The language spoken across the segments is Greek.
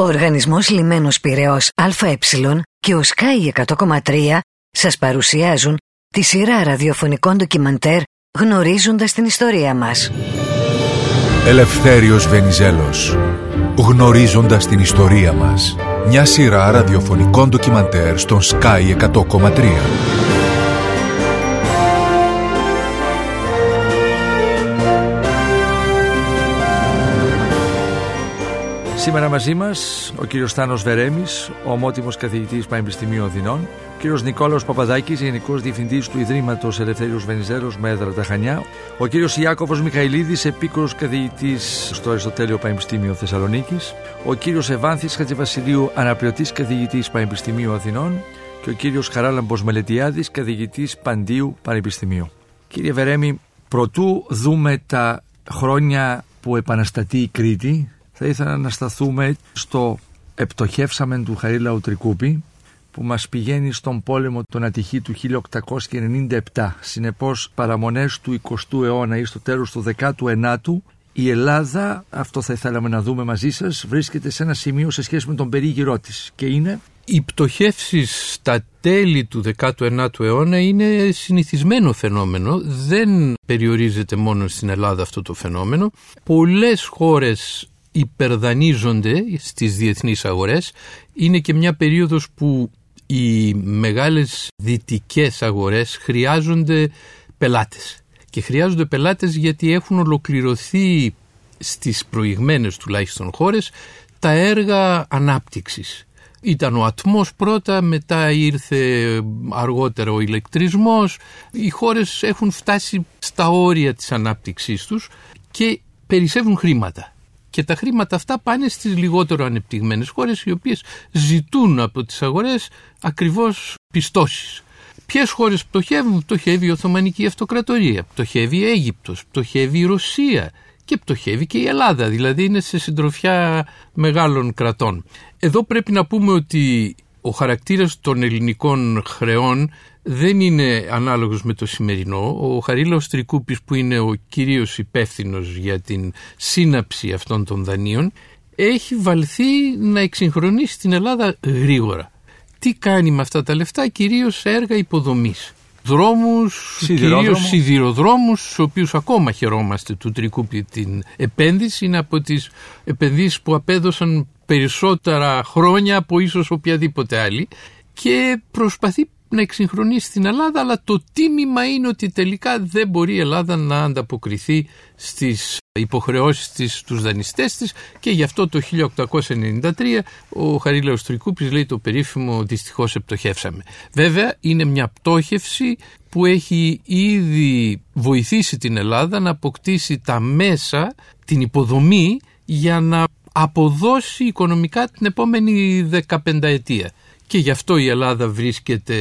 Ο Οργανισμός Λιμένος Πυραιός ΑΕ και ο Sky 100,3 σας παρουσιάζουν τη σειρά ραδιοφωνικών ντοκιμαντέρ γνωρίζοντας την ιστορία μας. Ελευθέριος Βενιζέλος. Γνωρίζοντας την ιστορία μας. Μια σειρά ραδιοφωνικών ντοκιμαντέρ στον Sky 100,3. Σήμερα μαζί μας ο κύριος Θάνος Βερέμης, ο ομότιμος καθηγητής Πανεπιστημίου Οδυνών, ο κύριος Νικόλαος Παπαδάκης, γενικός διευθυντής του Ιδρύματος Ελευθέριος Βενιζέλος με έδρα τα Χανιά, ο κύριος Ιάκωβος Μιχαηλίδης, επίκουρος καθηγητής στο Αριστοτέλειο Πανεπιστήμιο Θεσσαλονίκης, ο κύριος Ευάνθης Χατζηβασιλείου, αναπληρωτής καθηγητής Πανεπιστημίου Αθηνών και ο κύριος Χαράλαμπος Μελετιάδης, καθηγητής Παντίου Πανεπιστημίου. Κύριε Βερέμη, προτού δούμε τα χρόνια που επαναστατεί η Κρήτη, θα ήθελα να σταθούμε στο «Επτοχεύσαμεν» του Χαρίλαου Τρικούπη που μας πηγαίνει στον πόλεμο των Ατυχή του 1897. Συνεπώς παραμονές του 20ου αιώνα ή στο τέλος του 19ου η Ελλάδα, αυτό θα ήθελαμε να δούμε μαζί σας, βρίσκεται σε ένα σημείο σε σχέση με τον περίγυρό της και είναι... Οι πτωχεύσεις στα τέλη του 19ου αιώνα είναι συνηθισμένο φαινόμενο. Δεν περιορίζεται μόνο στην Ελλάδα αυτό το φαινόμενο. Πολλές χώρες υπερδανίζονται στις διεθνείς αγορές είναι και μια περίοδος που οι μεγάλες δυτικές αγορές χρειάζονται πελάτες και χρειάζονται πελάτες γιατί έχουν ολοκληρωθεί στις προηγμένες τουλάχιστον χώρες τα έργα ανάπτυξης. Ήταν ο ατμός πρώτα, μετά ήρθε αργότερα ο ηλεκτρισμός. Οι χώρες έχουν φτάσει στα όρια της ανάπτυξής τους και περισσεύουν χρήματα και τα χρήματα αυτά πάνε στις λιγότερο ανεπτυγμένες χώρες οι οποίες ζητούν από τις αγορές ακριβώς πιστώσεις. Ποιες χώρες πτωχεύουν, πτωχεύει η Οθωμανική Αυτοκρατορία, πτωχεύει η Αίγυπτος, πτωχεύει η Ρωσία και πτωχεύει και η Ελλάδα, δηλαδή είναι σε συντροφιά μεγάλων κρατών. Εδώ πρέπει να πούμε ότι ο χαρακτήρας των ελληνικών χρεών δεν είναι ανάλογος με το σημερινό. Ο Χαρίλαος Τρικούπης που είναι ο κυρίως υπεύθυνος για την σύναψη αυτών των δανείων έχει βαλθεί να εξυγχρονίσει την Ελλάδα γρήγορα. Τι κάνει με αυτά τα λεφτά, κυρίως έργα υποδομής. Δρόμους, κυρίως σιδηροδρόμους, στους οποίους ακόμα χαιρόμαστε του Τρικούπη την επένδυση. Είναι από τις επενδύσεις που απέδωσαν περισσότερα χρόνια από ίσως οποιαδήποτε άλλη και προσπαθεί να εξυγχρονίσει την Ελλάδα αλλά το τίμημα είναι ότι τελικά δεν μπορεί η Ελλάδα να ανταποκριθεί στις υποχρεώσεις της στους δανειστές της και γι' αυτό το 1893 ο Χαρίλαος Τρικούπης λέει το περίφημο δυστυχώς επτοχεύσαμε. Βέβαια είναι μια πτώχευση που έχει ήδη βοηθήσει την Ελλάδα να αποκτήσει τα μέσα, την υποδομή για να αποδώσει οικονομικά την επόμενη 15 ετία. Και γι' αυτό η Ελλάδα βρίσκεται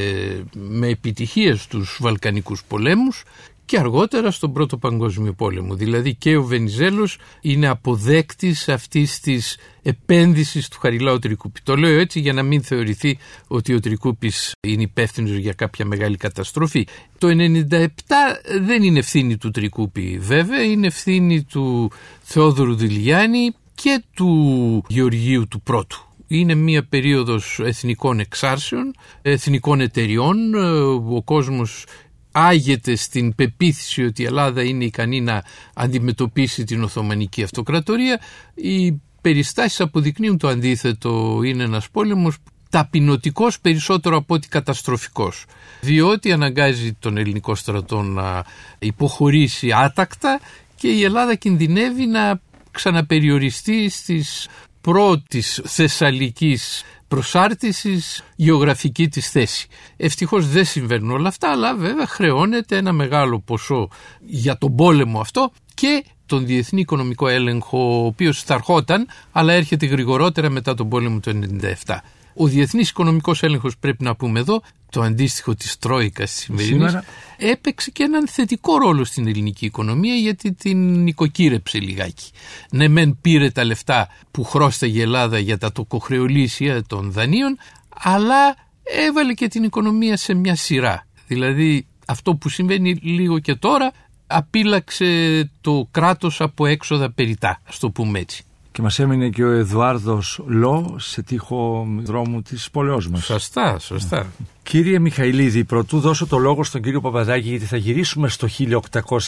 με επιτυχία στους Βαλκανικούς πολέμους και αργότερα στον Πρώτο Παγκόσμιο Πόλεμο. Δηλαδή και ο Βενιζέλος είναι αποδέκτης αυτής της επένδυσης του Χαριλάου Τρικούπη. Το λέω έτσι για να μην θεωρηθεί ότι ο Τρικούπης είναι υπεύθυνος για κάποια μεγάλη καταστροφή. Το 1997 δεν είναι ευθύνη του Τρικούπη βέβαια, είναι ευθύνη του Θεόδωρου Δηλιάννη και του Γεωργίου του Πρώτου. Είναι μια περίοδος εθνικών εξάρσεων, εθνικών εταιριών. Ο κόσμος άγεται στην πεποίθηση ότι η Ελλάδα είναι ικανή να αντιμετωπίσει την Οθωμανική Αυτοκρατορία. Οι περιστάσεις αποδεικνύουν το αντίθετο. Είναι ένας πόλεμος ταπεινωτικός περισσότερο από ότι καταστροφικός. Διότι αναγκάζει τον ελληνικό στρατό να υποχωρήσει άτακτα και η Ελλάδα κινδυνεύει να ξαναπεριοριστεί στις πρώτης θεσσαλικής προσάρτησης γεωγραφική της θέση. Ευτυχώς δεν συμβαίνουν όλα αυτά, αλλά βέβαια χρεώνεται ένα μεγάλο ποσό για τον πόλεμο αυτό και τον διεθνή οικονομικό έλεγχο, ο οποίος θα ερχόταν, αλλά έρχεται γρηγορότερα μετά τον πόλεμο του 1997. Ο διεθνής οικονομικός έλεγχος, πρέπει να πούμε εδώ, το αντίστοιχο της Τρόικας τη σημερινή, έπαιξε και έναν θετικό ρόλο στην ελληνική οικονομία γιατί την νοικοκύρεψε λιγάκι. Ναι, μεν πήρε τα λεφτά που χρώσταγε η Ελλάδα για τα τοκοχρεωλήσια των δανείων, αλλά έβαλε και την οικονομία σε μια σειρά. Δηλαδή αυτό που συμβαίνει λίγο και τώρα απείλαξε το κράτος από έξοδα περιτά, ας το πούμε έτσι. Και μας έμεινε και ο Εδουάρδος Λό σε τείχο δρόμου της πολεός μας. Σωστά, σωστά. Κύριε Μιχαηλίδη, πρωτού δώσω το λόγο στον κύριο Παπαδάκη γιατί θα γυρίσουμε στο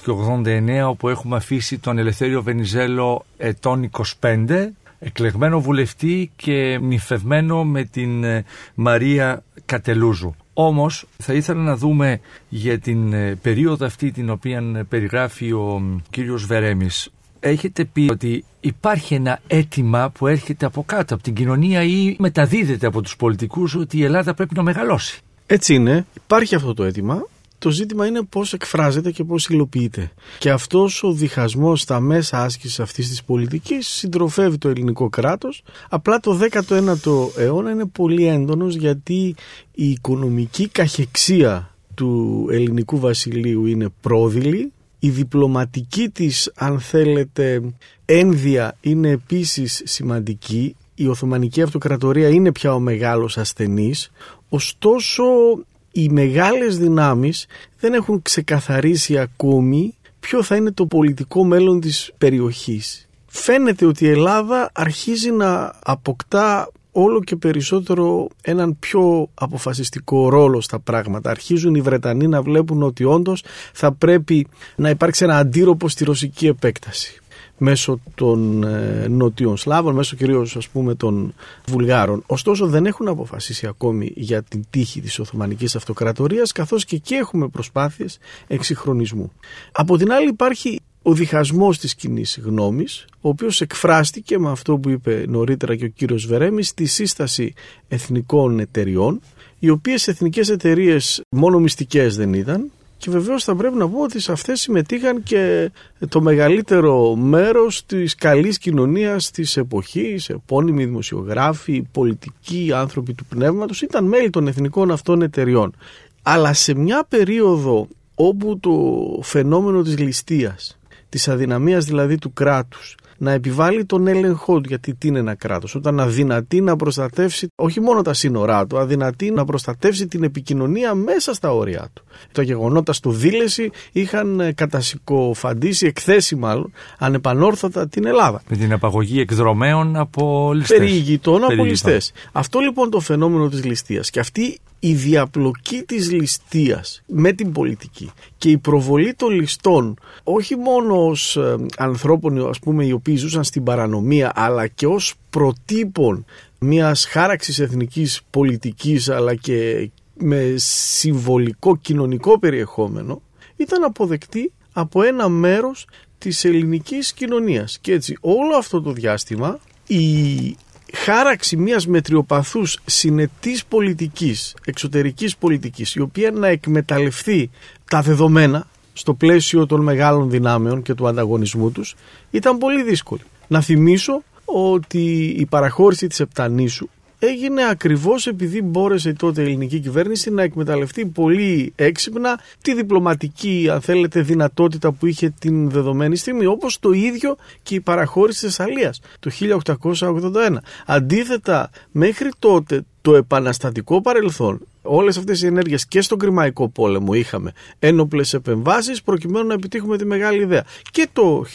1889 όπου έχουμε αφήσει τον Ελευθέριο Βενιζέλο ετών 25 εκλεγμένο βουλευτή και νυφευμένο με την ε, Μαρία Κατελούζου. Όμως θα ήθελα να δούμε για την ε, περίοδο αυτή την οποία περιγράφει ο κύριος Βερέμης. Έχετε πει ότι υπάρχει ένα αίτημα που έρχεται από κάτω, από την κοινωνία ή μεταδίδεται από τους πολιτικούς ότι η Ελλάδα πρέπει να μεγαλώσει; Έτσι είναι, υπάρχει αυτό το αίτημα. Το ζήτημα είναι πώς εκφράζεται και πώς υλοποιείται. Και αυτός ο διχασμός στα μέσα άσκησης αυτής της πολιτικής συντροφεύει το ελληνικό κράτος. Απλά το 19ο αιώνα είναι πολύ έντονος γιατί η οικονομική καχεξία του ελληνικού βασιλείου είναι πρόδειλη. Η διπλωματική της, αν θέλετε, ένδια είναι επίσης σημαντική. Η Οθωμανική Αυτοκρατορία είναι πια ο μεγάλος ασθενής. Ωστόσο οι μεγάλες δυνάμεις δεν έχουν ξεκαθαρίσει ακόμη ποιο θα είναι το πολιτικό μέλλον της περιοχής. Φαίνεται ότι η Ελλάδα αρχίζει να αποκτά όλο και περισσότερο έναν πιο αποφασιστικό ρόλο στα πράγματα. Αρχίζουν οι Βρετανοί να βλέπουν ότι όντως θα πρέπει να υπάρξει ένα αντίρροπο στη ρωσική επέκταση μέσω των ε, νοτιών Σλάβων, μέσω κυρίως ας πούμε των Βουλγάρων. Ωστόσο δεν έχουν αποφασίσει ακόμη για την τύχη της Οθωμανικής Αυτοκρατορίας καθώς και εκεί έχουμε προσπάθειες εξυγχρονισμού. Από την άλλη υπάρχει ο διχασμός της κοινής γνώμης, ο οποίος εκφράστηκε με αυτό που είπε νωρίτερα και ο κύριος Βερέμης στη σύσταση εθνικών εταιριών, οι οποίες εθνικές εταιρείες μόνο μυστικές δεν ήταν, και βεβαίως θα πρέπει να πω ότι σε αυτές συμμετείχαν και το μεγαλύτερο μέρος της καλής κοινωνίας της εποχής, επώνυμοι δημοσιογράφοι, πολιτικοί άνθρωποι του πνεύματος, ήταν μέλη των εθνικών αυτών εταιριών. Αλλά σε μια περίοδο όπου το φαινόμενο της ληστείας, της αδυναμίας δηλαδή του κράτους, να επιβάλλει τον έλεγχό του. Γιατί τι είναι ένα κράτος, όταν αδυνατεί να προστατεύσει όχι μόνο τα σύνορά του, αδυνατεί να προστατεύσει την επικοινωνία μέσα στα όρια του. Τα γεγονότα στο Δήλεση είχαν ε, κατασυκοφαντήσει, εκθέσει μάλλον, ανεπανόρθωτα την Ελλάδα. Με την απαγωγή εκδρομέων από ληστές. Περιηγητών από ληστές. Αυτό λοιπόν το φαινόμενο της ληστείας και αυτή η διαπλοκή της ληστείας με την πολιτική και η προβολή των ληστών όχι μόνο ως ε, ανθρώπων ας πούμε οι οποίοι ζούσαν στην παρανομία αλλά και ως προτύπων μιας χάραξης εθνικής πολιτικής αλλά και με συμβολικό κοινωνικό περιεχόμενο ήταν αποδεκτή από ένα μέρος της ελληνικής κοινωνίας. Και έτσι όλο αυτό το διάστημα η χάραξη μιας μετριοπαθούς συνετής πολιτικής, εξωτερικής πολιτικής, η οποία να εκμεταλλευτεί τα δεδομένα στο πλαίσιο των μεγάλων δυνάμεων και του ανταγωνισμού τους, ήταν πολύ δύσκολη. Να θυμίσω ότι η παραχώρηση της Επτανήσου έγινε ακριβώς επειδή μπόρεσε τότε η ελληνική κυβέρνηση να εκμεταλλευτεί πολύ έξυπνα τη διπλωματική αν θέλετε δυνατότητα που είχε την δεδομένη στιγμή όπως το ίδιο και η παραχώρηση της Αλίας το 1881. Αντίθετα μέχρι τότε το επαναστατικό παρελθόν όλες αυτές οι ενέργειες και στον Κρημαϊκό πόλεμο είχαμε ένοπλες επεμβάσεις προκειμένου να επιτύχουμε τη μεγάλη ιδέα. Και το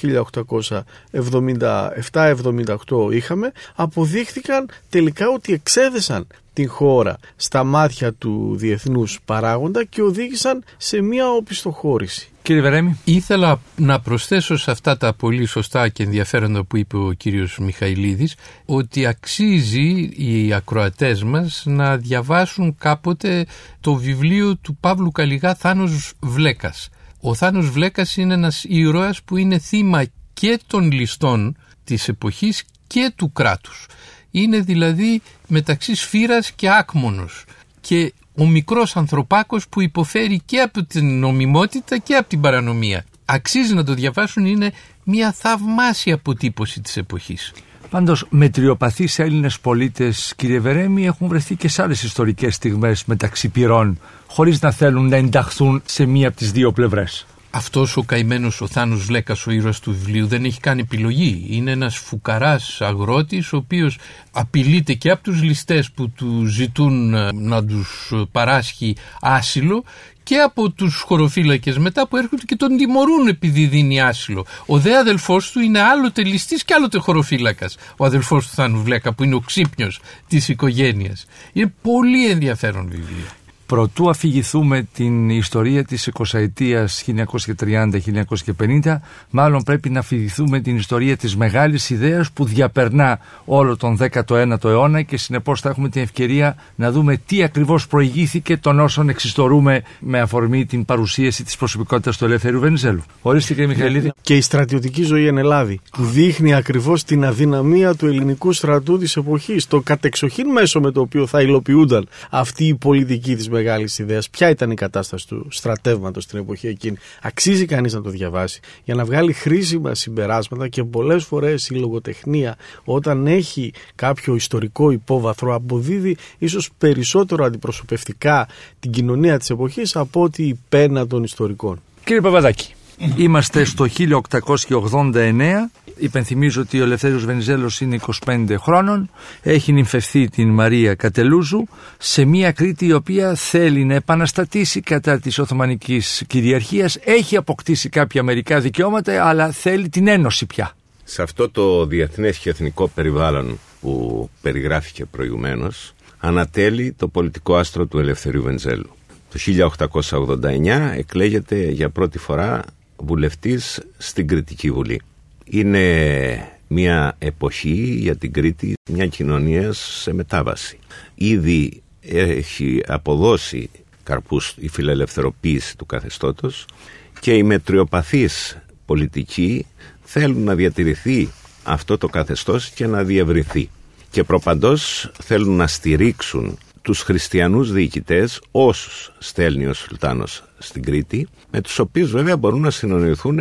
1877-78 είχαμε, αποδείχθηκαν τελικά ότι εξέδεσαν την χώρα στα μάτια του διεθνούς παράγοντα και οδήγησαν σε μια οπισθοχώρηση. Κύριε Βερέμι. Ήθελα να προσθέσω σε αυτά τα πολύ σωστά και ενδιαφέροντα που είπε ο κύριος Μιχαηλίδης ότι αξίζει οι ακροατές μας να διαβάσουν κάποτε το βιβλίο του Παύλου Καλιγά Θάνος Βλέκας. Ο Θάνος Βλέκας είναι ένας ήρωας που είναι θύμα και των ληστών της εποχής και του κράτους. Είναι δηλαδή μεταξύ σφύρας και άκμονος και ο μικρός ανθρωπάκος που υποφέρει και από την νομιμότητα και από την παρανομία. Αξίζει να το διαβάσουν, είναι μια θαυμάσια αποτύπωση της εποχής. Πάντως μετριοπαθείς Έλληνες πολίτες κύριε Βερέμι έχουν βρεθεί και σε άλλες ιστορικές στιγμές μεταξύ πυρών χωρίς να θέλουν να ενταχθούν σε μία από τις δύο πλευρές. Αυτός ο καημένος ο Θάνος Βλέκας ο ήρωας του βιβλίου δεν έχει κάνει επιλογή είναι ένας φουκαράς αγρότης ο οποίος απειλείται και από τους ληστές που του ζητούν ε, να τους παράσχει άσυλο και από τους χωροφύλακες μετά που έρχονται και τον τιμωρούν επειδή δίνει άσυλο. Ο δε αδελφός του είναι άλλοτε ληστής και άλλοτε χωροφύλακας. Ο αδελφός του Θάνου Βλέκα που είναι ο ξύπνιος της οικογένειας. Είναι πολύ ενδιαφέρον βιβλίο. Προτού αφηγηθούμε την ιστορία της 20ετίας 1930-1950, μάλλον πρέπει να αφηγηθούμε την ιστορία της μεγάλης ιδέας που διαπερνά όλο τον 19ο αιώνα και συνεπώς θα έχουμε την ευκαιρία να δούμε τι ακριβώς προηγήθηκε των όσων εξιστορούμε με αφορμή την παρουσίαση της προσωπικότητας του Ελεύθερου Βενιζέλου. Ορίστε κύριε Μιχαηλίδη. Και η στρατιωτική ζωή εν Ελλάδη που δείχνει ακριβώς την αδυναμία του ελληνικού στρατού της εποχής, το κατεξοχήν μέσο με το οποίο θα υλοποιούνταν αυτή η πολιτική της μεγάλης ιδέας, ποια ήταν η κατάσταση του στρατεύματος στην εποχή εκείνη. Αξίζει κανείς να το διαβάσει για να βγάλει χρήσιμα συμπεράσματα και πολλές φορές η λογοτεχνία, όταν έχει κάποιο ιστορικό υπόβαθρο, αποδίδει ίσως περισσότερο αντιπροσωπευτικά την κοινωνία της εποχής από ότι η πένα των ιστορικών. Κύριε Παπαδάκη, Είμαστε στο 1889. Υπενθυμίζω ότι ο Ελευθέριος Βενιζέλος είναι 25 χρόνων. Έχει νυμφευθεί την Μαρία Κατελούζου σε μια Κρήτη η οποία θέλει να επαναστατήσει κατά της Οθωμανικής κυριαρχίας. Έχει αποκτήσει κάποια μερικά δικαιώματα αλλά θέλει την ένωση πια. Σε αυτό το διεθνές και εθνικό περιβάλλον που περιγράφηκε προηγουμένως ανατέλει το πολιτικό άστρο του Ελευθερίου Βενιζέλου. Το 1889 εκλέγεται για πρώτη φορά βουλευτής στην Κρητική Βουλή. Είναι μια εποχή για την Κρήτη, μια κοινωνία σε μετάβαση. Ήδη έχει αποδώσει καρπούς η φιλελευθεροποίηση του καθεστώτος και οι μετριοπαθείς πολιτικοί θέλουν να διατηρηθεί αυτό το καθεστώς και να διευρυθεί. Και προπαντός θέλουν να στηρίξουν τους χριστιανούς διοικητές όσους στέλνει ο Σουλτάνος στην Κρήτη με τους οποίους βέβαια μπορούν να συνονιθούν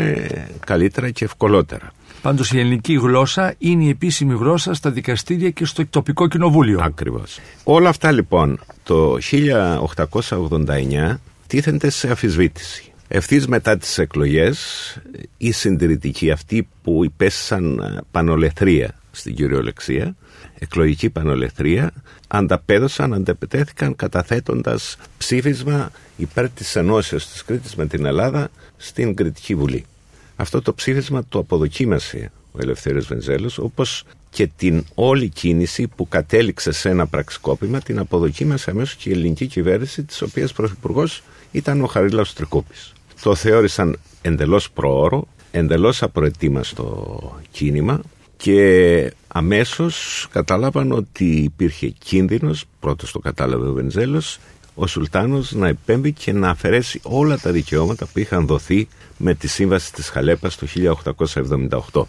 καλύτερα και ευκολότερα. Πάντως η ελληνική γλώσσα είναι η επίσημη γλώσσα στα δικαστήρια και στο τοπικό κοινοβούλιο. Ακριβώς. Όλα αυτά λοιπόν το 1889 τίθενται σε αφισβήτηση. Ευθύς μετά τις εκλογές οι συντηρητικοί αυτοί που υπέστησαν πανολεθρία στην κυριολεξία εκλογική πανολεθρία ανταπέδωσαν, αντεπετέθηκαν καταθέτοντας ψήφισμα υπέρ της ενώσεως της Κρήτης με την Ελλάδα στην Κρητική Βουλή. Αυτό το ψήφισμα το αποδοκίμασε ο Ελευθέριος Βενζέλος όπως και την όλη κίνηση που κατέληξε σε ένα πραξικόπημα την αποδοκίμασε αμέσως και η ελληνική κυβέρνηση της οποίας πρωθυπουργός ήταν ο Χαρίλαος Τρικούπης. Το θεώρησαν εντελώς προώρο, εντελώς απροετοίμαστο κίνημα και αμέσως καταλάβαν ότι υπήρχε κίνδυνος, πρώτος το κατάλαβε ο Βενζέλος, ο Σουλτάνος να επέμβει και να αφαιρέσει όλα τα δικαιώματα που είχαν δοθεί με τη σύμβαση της Χαλέπας το 1878.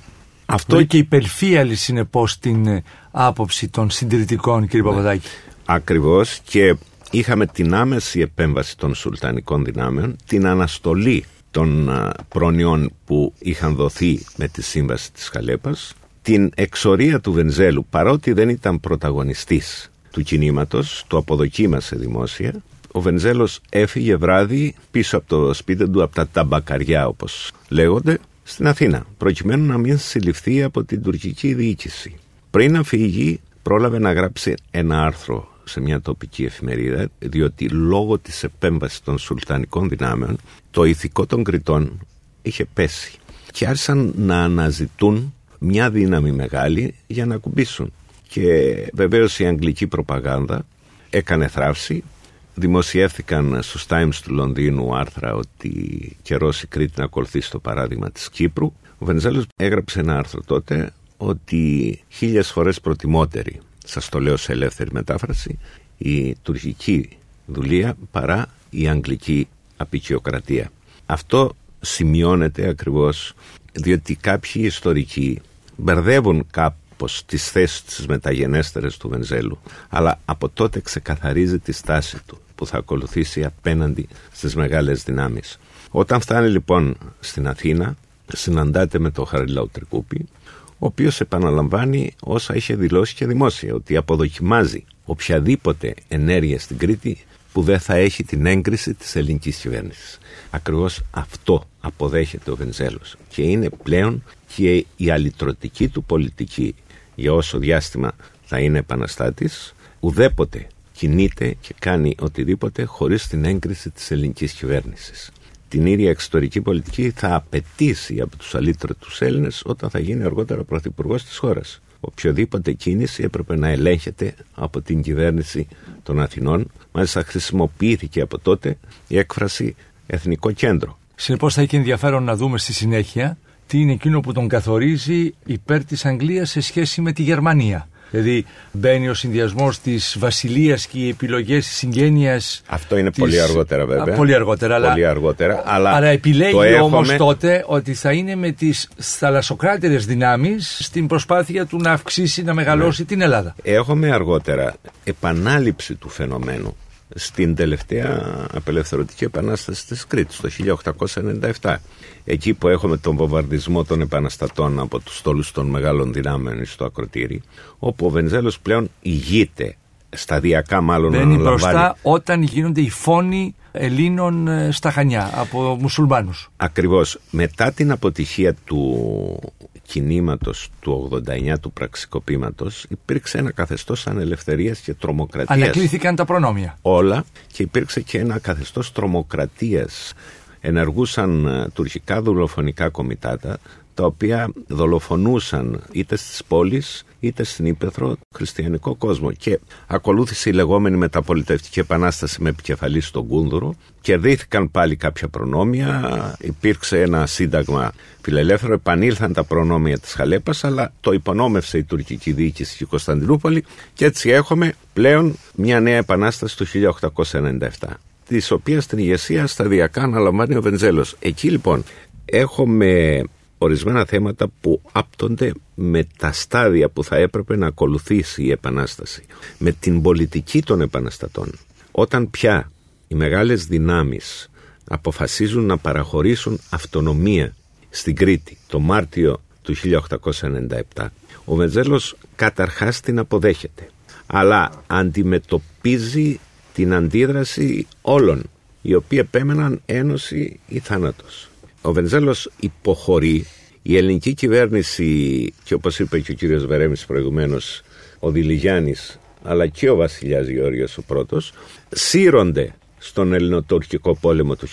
Αυτό και υπερφύαλη συνεπώς την ε, άποψη των συντηρητικών, κύριε ναι. Παπαδάκη. Ακριβώς και είχαμε την άμεση επέμβαση των Σουλτανικών δυνάμεων, την αναστολή των ε, πρόνοιων που είχαν δοθεί με τη σύμβαση της Χαλέπας την εξορία του Βενζέλου, παρότι δεν ήταν πρωταγωνιστής του κινήματος, το αποδοκίμασε δημόσια, ο Βενζέλος έφυγε βράδυ πίσω από το σπίτι του, από τα ταμπακαριά όπως λέγονται, στην Αθήνα, προκειμένου να μην συλληφθεί από την τουρκική διοίκηση. Πριν να φύγει, πρόλαβε να γράψει ένα άρθρο σε μια τοπική εφημερίδα, διότι λόγω της επέμβασης των σουλτανικών δυνάμεων, το ηθικό των Κρητών είχε πέσει και άρχισαν να αναζητούν μια δύναμη μεγάλη για να κουμπίσουν. Και βεβαίως η αγγλική προπαγάνδα έκανε θράψη. Δημοσιεύθηκαν στους Times του Λονδίνου άρθρα ότι καιρός η Κρήτη να ακολουθήσει το παράδειγμα της Κύπρου. Ο Βενιζέλος έγραψε ένα άρθρο τότε ότι χίλιες φορές προτιμότερη, σας το λέω σε ελεύθερη μετάφραση, η τουρκική δουλεία παρά η αγγλική απεικιοκρατία. Αυτό σημειώνεται ακριβώς διότι κάποιοι ιστορικοί μπερδεύουν κάπως τις θέσεις της μεταγενέστερες του Βενζέλου αλλά από τότε ξεκαθαρίζει τη στάση του που θα ακολουθήσει απέναντι στις μεγάλες δυνάμεις. Όταν φτάνει λοιπόν στην Αθήνα συναντάται με τον Χαριλάου Τρικούπη ο οποίος επαναλαμβάνει όσα είχε δηλώσει και δημόσια ότι αποδοκιμάζει οποιαδήποτε ενέργεια στην Κρήτη που δεν θα έχει την έγκριση της ελληνικής κυβέρνησης. Ακριβώς αυτό αποδέχεται ο Βενζέλος και είναι πλέον και η αλυτρωτική του πολιτική για όσο διάστημα θα είναι επαναστάτης ουδέποτε κινείται και κάνει οτιδήποτε χωρίς την έγκριση της ελληνικής κυβέρνησης. Την ίδια εξωτερική πολιτική θα απαιτήσει από τους αλήτρωτους Έλληνες όταν θα γίνει αργότερα πρωθυπουργός της χώρας. Οποιοδήποτε κίνηση έπρεπε να ελέγχεται από την κυβέρνηση των Αθηνών. Μάλιστα χρησιμοποιήθηκε από τότε η έκφραση Εθνικό Κέντρο. Συνεπώς θα έχει ενδιαφέρον να δούμε στη συνέχεια τι είναι εκείνο που τον καθορίζει υπέρ της Αγγλίας σε σχέση με τη Γερμανία. Δηλαδή μπαίνει ο συνδυασμός της βασιλείας και οι επιλογές της συγγένειας. Αυτό είναι πολύ αργότερα βέβαια. πολύ αργότερα. Πολύ αργότερα αλλά, αλλά επιλέγει όμως τότε ότι θα είναι με τις θαλασσοκράτερες δυνάμεις στην προσπάθεια του να αυξήσει, να μεγαλώσει ναι. την Ελλάδα. Έχουμε αργότερα επανάληψη του φαινομένου στην τελευταία απελευθερωτική επανάσταση της Κρήτης το 1897 εκεί που έχουμε τον βομβαρδισμό των επαναστατών από τους στόλους των μεγάλων δυνάμεων στο ακροτήρι όπου ο Βενζέλος πλέον ηγείται σταδιακά μάλλον Μπαίνει μπροστά όταν γίνονται οι φόνοι Ελλήνων ε, στα Χανιά από μουσουλμάνους. Ακριβώς. Μετά την αποτυχία του κινήματος του 89 του πραξικοπήματος υπήρξε ένα καθεστώς ανελευθερίας και τρομοκρατίας. Ανακλήθηκαν τα προνόμια. Όλα και υπήρξε και ένα καθεστώς τρομοκρατίας. Ενεργούσαν ε, τουρκικά δολοφονικά κομιτάτα τα οποία δολοφονούσαν είτε στις πόλεις είτε στην Ήπεθρο χριστιανικό κόσμο. Και ακολούθησε η λεγόμενη μεταπολιτευτική επανάσταση με επικεφαλής στον Κούνδουρο κερδίθηκαν πάλι κάποια προνόμια. Υπήρξε ένα σύνταγμα φιλελεύθερο επανήλθαν τα προνόμια της Χαλέπας αλλά το υπονόμευσε η τουρκική διοίκηση και η Κωνσταντινούπολη. Και έτσι έχουμε πλέον μια νέα επανάσταση το 1897 της οποίας στην ηγεσία σταδιακά αναλαμβάνει ο Βενζέλος. Εκεί λοιπόν έχουμε ορισμένα θέματα που άπτονται με τα στάδια που θα έπρεπε να ακολουθήσει η Επανάσταση. Με την πολιτική των επαναστατών. Όταν πια οι μεγάλες δυνάμεις αποφασίζουν να παραχωρήσουν αυτονομία στην Κρήτη το Μάρτιο του 1897 ο Βενζέλος καταρχάς την αποδέχεται αλλά αντιμετωπίζει την αντίδραση όλων οι οποίοι επέμεναν ένωση ή θάνατος ο Βενζέλος υποχωρεί η ελληνική κυβέρνηση και όπως είπε και ο κύριος Βερέμης προηγουμένως ο Δηλιγιάννης αλλά και ο βασιλιάς Γεώργιος ο πρώτος σύρονται στον ελληνοτουρκικό πόλεμο του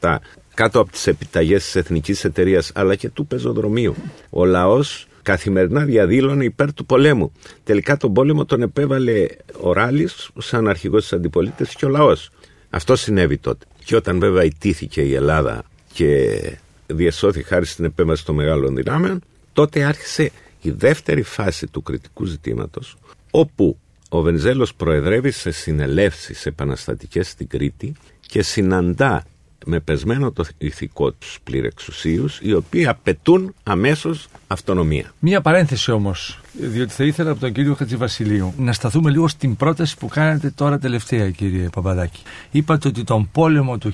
1897 κάτω από τις επιταγές της Εθνικής Εταιρείας αλλά και του πεζοδρομίου. Ο λαός καθημερινά διαδήλωνε υπέρ του πολέμου. Τελικά τον πόλεμο τον επέβαλε ο Ράλης σαν αρχηγός της αντιπολίτευσης και ο λαός. Αυτό συνέβη τότε. Και όταν βέβαια ιτήθηκε η Ελλάδα και διασώθη χάρη στην επέμβαση των μεγάλων δυνάμεων, τότε άρχισε η δεύτερη φάση του κριτικού ζητήματος, όπου ο Βενζέλος προεδρεύει σε συνελεύσεις επαναστατικές στην Κρήτη και συναντά με πεσμένο το ηθικό τους πληρεξουσίους οι οποίοι απαιτούν αμέσως αυτονομία. Μία παρένθεση όμως, διότι θα ήθελα από τον κύριο Χατζηβασιλείου να σταθούμε λίγο στην πρόταση που κάνατε τώρα τελευταία κύριε Παπαδάκη. Είπατε ότι τον πόλεμο του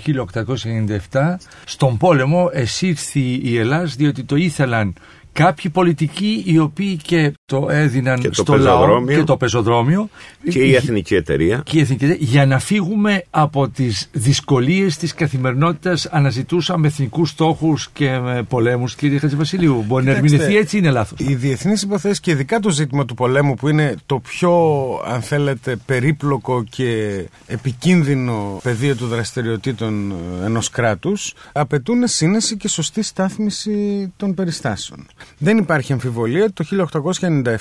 1897, στον πόλεμο εσύρθη η Ελλάς διότι το ήθελαν κάποιοι πολιτικοί οι οποίοι και το έδιναν και στο λαό και το πεζοδρόμιο. Και η Εθνική Εταιρεία. Και η Εθνική Εταιρεία. Για να φύγουμε από τις δυσκολίες της καθημερινότητας αναζητούσαμε εθνικούς στόχους και πολέμους κύριε Χατζηβασιλείου μπορεί να ερμηνευτεί έτσι είναι λάθος. οι διεθνείς υποθέσεις και ειδικά το ζήτημα του πολέμου που είναι το πιο αν θέλετε περίπλοκο και επικίνδυνο πεδίο του δραστηριοτήτων ενός κράτους απαιτούν σύνεση και σωστή στάθμιση των περιστάσεων δεν υπάρχει αμφιβολία ότι το 1897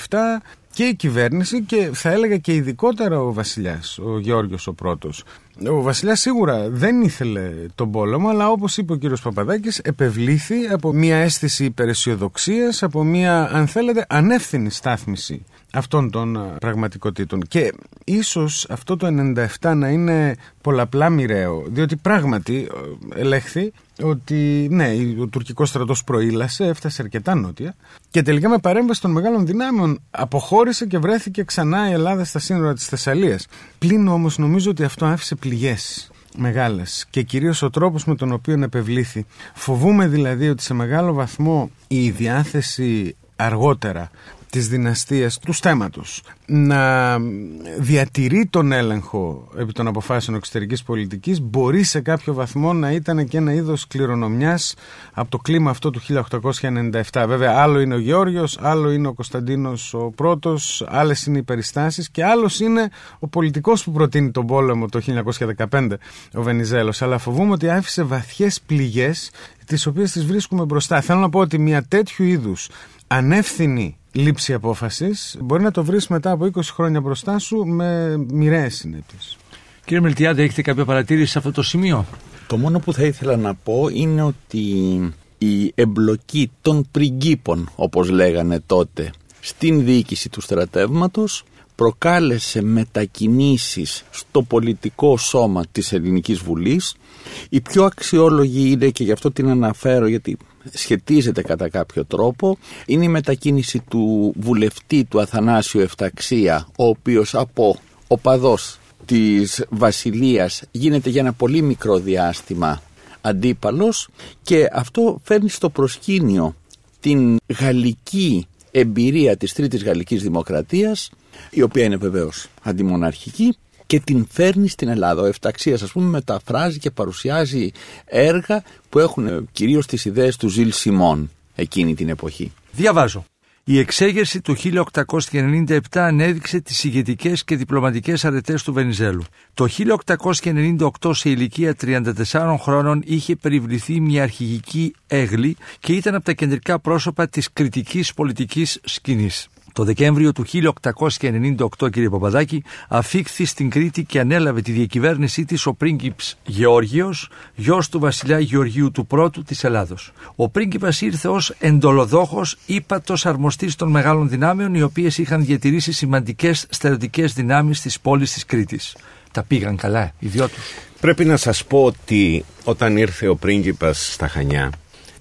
και η κυβέρνηση και θα έλεγα και ειδικότερα ο βασιλιάς, ο Γιώργος ο πρώτος. Ο βασιλιάς σίγουρα δεν ήθελε τον πόλεμο, αλλά όπως είπε ο κύριος Παπαδάκης, επευλήθη από μια αίσθηση υπεραισιοδοξίας, από μια, αν θέλετε, ανεύθυνη στάθμιση αυτών των πραγματικότητων. Και ίσως αυτό το 97 να είναι πολλαπλά μοιραίο, διότι πράγματι ε, ελέγχθη ότι ναι, ο τουρκικός στρατός προήλασε, έφτασε αρκετά νότια και τελικά με παρέμβαση των μεγάλων δυνάμεων αποχώρησε και βρέθηκε ξανά η Ελλάδα στα σύνορα της Θεσσαλίας. Πλην όμως νομίζω ότι αυτό άφησε πληγές μεγάλες και κυρίως ο τρόπος με τον οποίο επευλήθη. Φοβούμε δηλαδή ότι σε μεγάλο βαθμό η διάθεση αργότερα της δυναστείας του στέματος να διατηρεί τον έλεγχο επί των αποφάσεων εξωτερικής πολιτικής μπορεί σε κάποιο βαθμό να ήταν και ένα είδος κληρονομιάς από το κλίμα αυτό του 1897. Βέβαια άλλο είναι ο Γεώργιος, άλλο είναι ο Κωνσταντίνος ο πρώτος, άλλες είναι οι περιστάσεις και άλλος είναι ο πολιτικός που προτείνει τον πόλεμο το 1915 ο Βενιζέλος. Αλλά φοβούμαι ότι άφησε βαθιές πληγές τις οποίες τις βρίσκουμε μπροστά. Θέλω να πω ότι μια τέτοιου είδους ανεύθυνη λήψη απόφασης μπορεί να το βρεις μετά από 20 χρόνια μπροστά σου με μοιραίες συνέπειες. Κύριε Μελτιάδη, έχετε κάποια παρατήρηση σε αυτό το σημείο; Το μόνο που θα ήθελα να πω είναι ότι η εμπλοκή των πριγκίπων, όπως λέγανε τότε, στην διοίκηση του στρατεύματος προκάλεσε μετακινήσεις στο πολιτικό σώμα της Ελληνικής Βουλής. Η πιο αξιόλογη είναι και γι' αυτό την αναφέρω γιατί σχετίζεται κατά κάποιο τρόπο είναι η μετακίνηση του βουλευτή του Αθανάσιου Εφταξία ο οποίος από οπαδός της Βασιλείας γίνεται για ένα πολύ μικρό διάστημα αντίπαλος και αυτό φέρνει στο προσκήνιο την γαλλική εμπειρία της Τρίτης Γαλλικής Δημοκρατίας η οποία είναι βεβαίως αντιμοναρχική και την φέρνει στην Ελλάδα. Ο Εφταξίας ας πούμε μεταφράζει και παρουσιάζει έργα που έχουν κυρίως τις ιδέες του Ζιλ Σιμών εκείνη την εποχή. Διαβάζω. Η εξέγερση του 1897 ανέδειξε τις ηγετικές και διπλωματικές αρετές του Βενιζέλου. Το 1898 σε ηλικία 34 χρόνων είχε περιβληθεί μια αρχηγική έγλη και ήταν από τα κεντρικά πρόσωπα της κριτικής πολιτικής σκηνής. Το Δεκέμβριο του 1898, κύριε Παπαδάκη, αφήχθη στην Κρήτη και ανέλαβε τη διακυβέρνησή της ο πρίγκιπς Γεώργιος, γιος του βασιλιά Γεωργίου του Πρώτου της Ελλάδος. Ο πρίγκιπας ήρθε ως εντολοδόχος ύπατος αρμοστής των μεγάλων δυνάμεων, οι οποίες είχαν διατηρήσει σημαντικές στερεωτικές δυνάμεις της πόλης της Κρήτης. Τα πήγαν καλά οι δυο τους. Πρέπει να σας πω ότι όταν ήρθε ο πρίγκιπας στα Χανιά,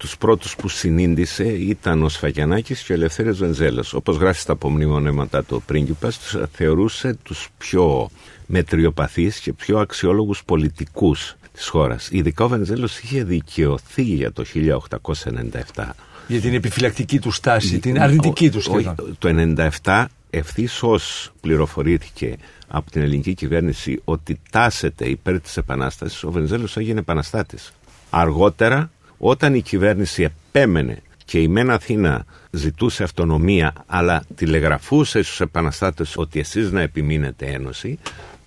τους πρώτους που συνήντησε ήταν ο Σφαγιανάκης και ο Ελευθέριος Βενζέλος. Όπως γράφει στα απομνημονέματα το πρίγκιπας, τους θεωρούσε τους πιο μετριοπαθείς και πιο αξιόλογους πολιτικούς της χώρας. Ειδικά ο Βενζέλος είχε δικαιωθεί για το 1897. Για την επιφυλακτική του στάση, την αρνητική του σχεδόν. Το 1997 ευθύς πληροφορήθηκε από την ελληνική κυβέρνηση ότι τάσεται υπέρ της επανάστασης, ο Βενζέλος έγινε επαναστάτης. Αργότερα όταν η κυβέρνηση επέμενε και η Μεν Αθήνα ζητούσε αυτονομία αλλά τηλεγραφούσε στους επαναστάτες ότι εσείς να επιμείνετε ένωση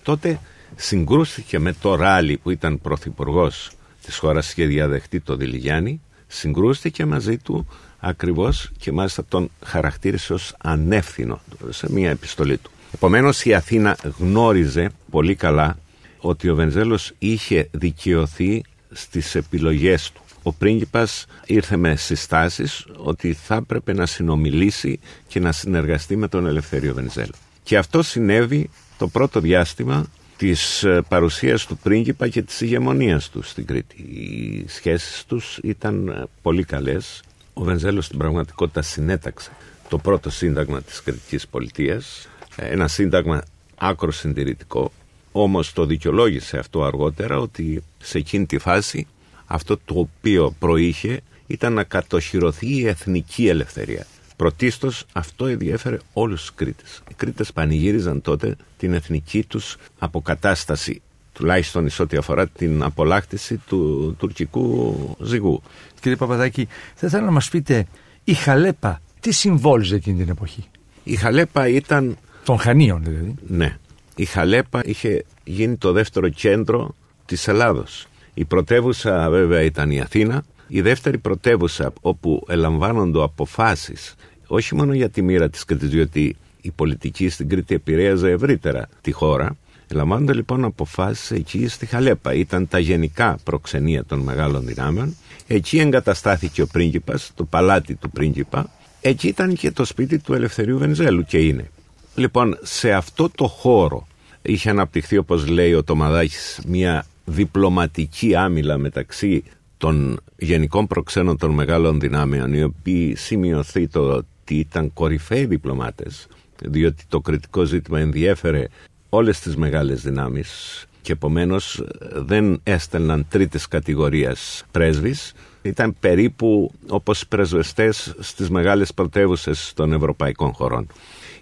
τότε συγκρούστηκε με το Ράλι που ήταν πρωθυπουργός της χώρας και διαδεχτεί το Δηλιγιάννη συγκρούστηκε μαζί του ακριβώς και μάλιστα τον χαρακτήρισε ως ανεύθυνο σε μια επιστολή του. Επομένως η Αθήνα γνώριζε πολύ καλά ότι ο Βενζέλος είχε δικαιωθεί στις επιλογές του ο πρίγκιπας ήρθε με συστάσεις ότι θα έπρεπε να συνομιλήσει και να συνεργαστεί με τον Ελευθέριο Βενιζέλο. Και αυτό συνέβη το πρώτο διάστημα της ε, παρουσίας του πρίγκιπα και της ηγεμονίας του στην Κρήτη. Οι σχέσεις τους ήταν ε, πολύ καλές. Ο Βενζέλος στην πραγματικότητα συνέταξε το πρώτο σύνταγμα της κριτικής πολιτείας, ε, ένα σύνταγμα άκρος συντηρητικό, όμως το δικαιολόγησε αυτό αργότερα ότι σε εκείνη τη φάση αυτό το οποίο προείχε ήταν να κατοχυρωθεί η εθνική ελευθερία. Πρωτίστως αυτό ενδιέφερε όλους τους Κρήτες. Οι Κρήτες πανηγύριζαν τότε την εθνική τους αποκατάσταση, τουλάχιστον εις ό,τι αφορά την απολάκτηση του τουρκικού ζυγού. Κύριε Παπαδάκη, θα ήθελα να μας πείτε, η Χαλέπα τι συμβόλιζε εκείνη την εποχή; Η Χαλέπα ήταν. Των Χανίων δηλαδή. Ναι. Η Χαλέπα είχε γίνει το δεύτερο κέντρο της Ελλάδος. Η πρωτεύουσα βέβαια ήταν η Αθήνα. Η δεύτερη πρωτεύουσα όπου ελαμβάνονται αποφάσεις όχι μόνο για τη μοίρα της Κρήτης διότι η πολιτική στην Κρήτη επηρέαζε ευρύτερα τη χώρα. Ελαμβάνονται λοιπόν αποφάσεις εκεί στη Χαλέπα. Ήταν τα γενικά προξενία των μεγάλων δυνάμεων. Εκεί εγκαταστάθηκε ο πρίγκιπας, το παλάτι του πρίγκιπα. Εκεί ήταν και το σπίτι του Ελευθερίου Βενζέλου και είναι. Λοιπόν, σε αυτό το χώρο είχε αναπτυχθεί όπως λέει ο Τομαδάκης μια διπλωματική άμυλα μεταξύ των γενικών προξένων των μεγάλων δυνάμεων οι οποίοι σημειωθεί το ότι ήταν κορυφαίοι διπλωμάτες διότι το κριτικό ζήτημα ενδιέφερε όλες τις μεγάλες δυνάμεις και επομένως δεν έστελναν τρίτης κατηγορίας πρέσβεις ήταν περίπου όπως πρεσβευτές στις μεγάλες πρωτεύουσες των ευρωπαϊκών χωρών.